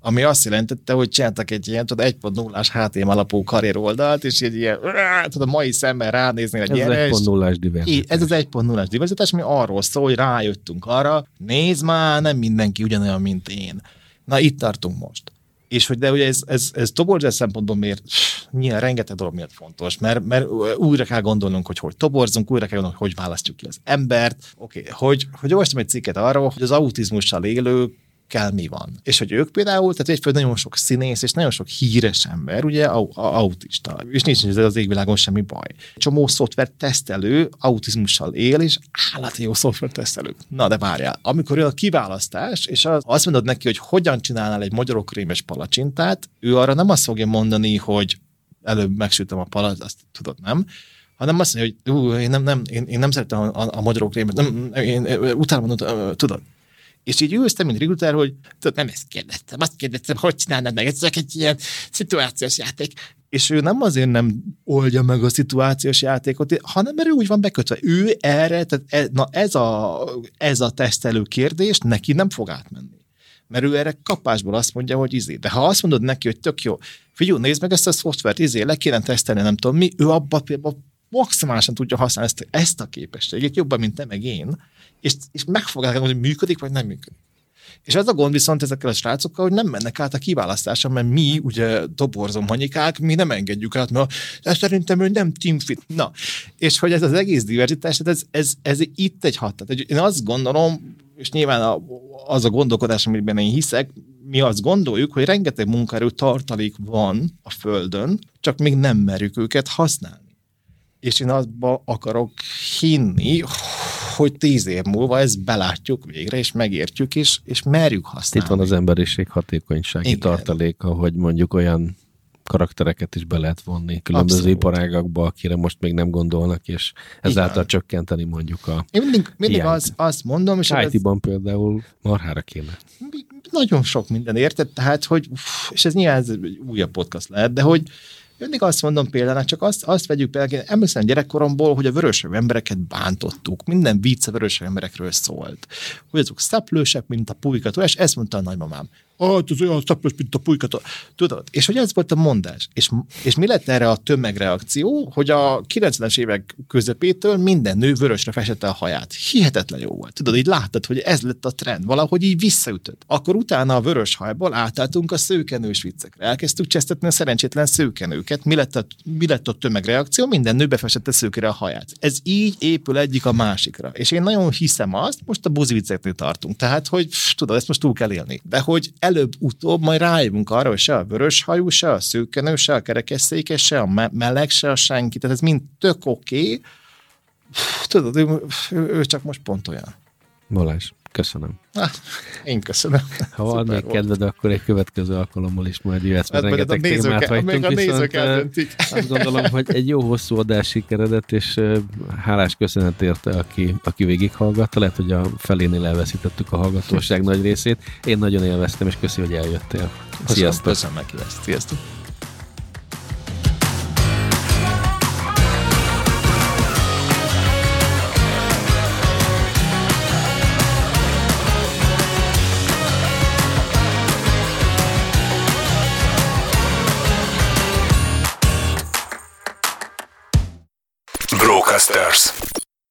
A: ami azt jelentette, hogy csináltak egy ilyen, tudod, 1.0-ás HTML alapú karrier oldalt, és egy ilyen, tudod, a mai szemmel ránézni egy
B: ez ilyen. Ez 1.0-ás diverzitás.
A: Ez az 1.0-ás diverzitás, ami arról szól, hogy rájöttünk arra, nézd már, nem mindenki ugyanolyan, mint én. Na, itt tartunk most. És hogy de ugye ez, ez, ez toborzás szempontból miért, nyilván rengeteg dolog miatt fontos, mert, mert újra kell gondolnunk, hogy hogy toborzunk, újra kell gondolnunk, hogy választjuk ki az embert. Oké, okay, hogy, hogy olvastam egy cikket arról, hogy az autizmussal élők kell mi van. És hogy ők például, tehát egyfőbb nagyon sok színész és nagyon sok híres ember, ugye autista, és nincs ez az égvilágon semmi baj. Csomó szoftver tesztelő autizmussal él, és állati jó szoftver tesztelő. Na de várjál, amikor jön a kiválasztás, és az, azt mondod neki, hogy hogyan csinálnál egy magyarokrémes palacsintát, ő arra nem azt fogja mondani, hogy előbb megsütöm a palac, azt tudod, nem? hanem azt mondja, hogy ú, én nem, nem, én, én nem szeretem a, a, a magyarok rémet, nem, én, én, utána mondod, tudod, És így ültem, mint recruiter, hogy tudod, nem ezt kérdeztem, azt kérdeztem, hogy csinálnád meg, ez csak egy ilyen szituációs játék. És ő nem azért nem oldja meg a szituációs játékot, hanem mert ő úgy van bekötve. Ő erre, tehát ez, na ez a, ez a tesztelő kérdés neki nem fog átmenni. Mert ő erre kapásból azt mondja, hogy izé. De ha azt mondod neki, hogy tök jó, figyelj, nézd meg ezt a szoftvert, izé, le kéne tesztelni, nem tudom mi, ő abba például maximálisan tudja használni ezt, ezt a képességét, jobban, mint te meg én, és, és meg fogják hogy működik, vagy nem működik. És ez a gond viszont ezekkel a srácokkal, hogy nem mennek át a kiválasztáson, mert mi, ugye toborzom hanyikák, mi nem engedjük át, mert ez szerintem ő nem teamfit. Na, és hogy ez az egész diverzitás, ez, ez, ez itt egy hat. Tehát én azt gondolom, és nyilván a, az a gondolkodás, amiben én hiszek, mi azt gondoljuk, hogy rengeteg munkaerő tartalék van a Földön, csak még nem merjük őket használni. És én azba akarok hinni, hogy tíz év múlva ezt belátjuk végre, és megértjük, és, és merjük használni.
B: Itt van az emberiség hatékonysági Igen. tartaléka, hogy mondjuk olyan karaktereket is be lehet vonni különböző Abszolút. iparágakba, akire most még nem gondolnak, és ezáltal Igen. csökkenteni mondjuk a
A: Én mindig, mindig az, azt mondom,
B: és IT-ban ez... például marhára kéne.
A: Nagyon sok minden érted, tehát, hogy és ez nyilván ez egy újabb podcast lehet, de hogy mindig azt mondom például, csak azt, azt vegyük például, emlékszem gyerekkoromból, hogy a vörösebb embereket bántottuk. Minden vicc a vörösebb emberekről szólt. Hogy azok szeplősek, mint a pulyka és ezt mondta a nagymamám hát ez olyan szeplős, mint a pulykat. Tudod? És hogy ez volt a mondás. És, és mi lett erre a tömegreakció, hogy a 90-es évek közepétől minden nő vörösre festette a haját. Hihetetlen jó volt. Tudod, így láttad, hogy ez lett a trend. Valahogy így visszaütött. Akkor utána a vörös hajból átálltunk a szőkenős viccekre. Elkezdtük csesztetni a szerencsétlen szőkenőket. Mi lett a, mi lett a tömegreakció? Minden nő befestette szőkére a haját. Ez így épül egyik a másikra. És én nagyon hiszem azt, most a buzi vicceknél tartunk. Tehát, hogy pff, tudod, ezt most túl kell élni. De hogy előbb-utóbb majd rájövünk arra, hogy se a vörös hajú, se a szőkenő, se a kerekesszékes, se a meleg, se a senki. Tehát ez mind tök oké. Okay. Tudod, ő, ő, csak most pont olyan.
B: Balázs, köszönöm.
A: Ah, én köszönöm.
B: Ha van még kedved, akkor egy következő alkalommal is majd jöhetsz, mert hát rengeteg témát hagytunk, a viszont azt gondolom, hogy egy jó hosszú adás sikeredett, és hálás köszönet érte, aki, aki végighallgatta. Lehet, hogy a felénél elveszítettük a hallgatóság nagy részét. Én nagyon élveztem, és köszi, hogy eljöttél.
A: Sziasztok! Köszönöm, köszönöm meg Sziasztok!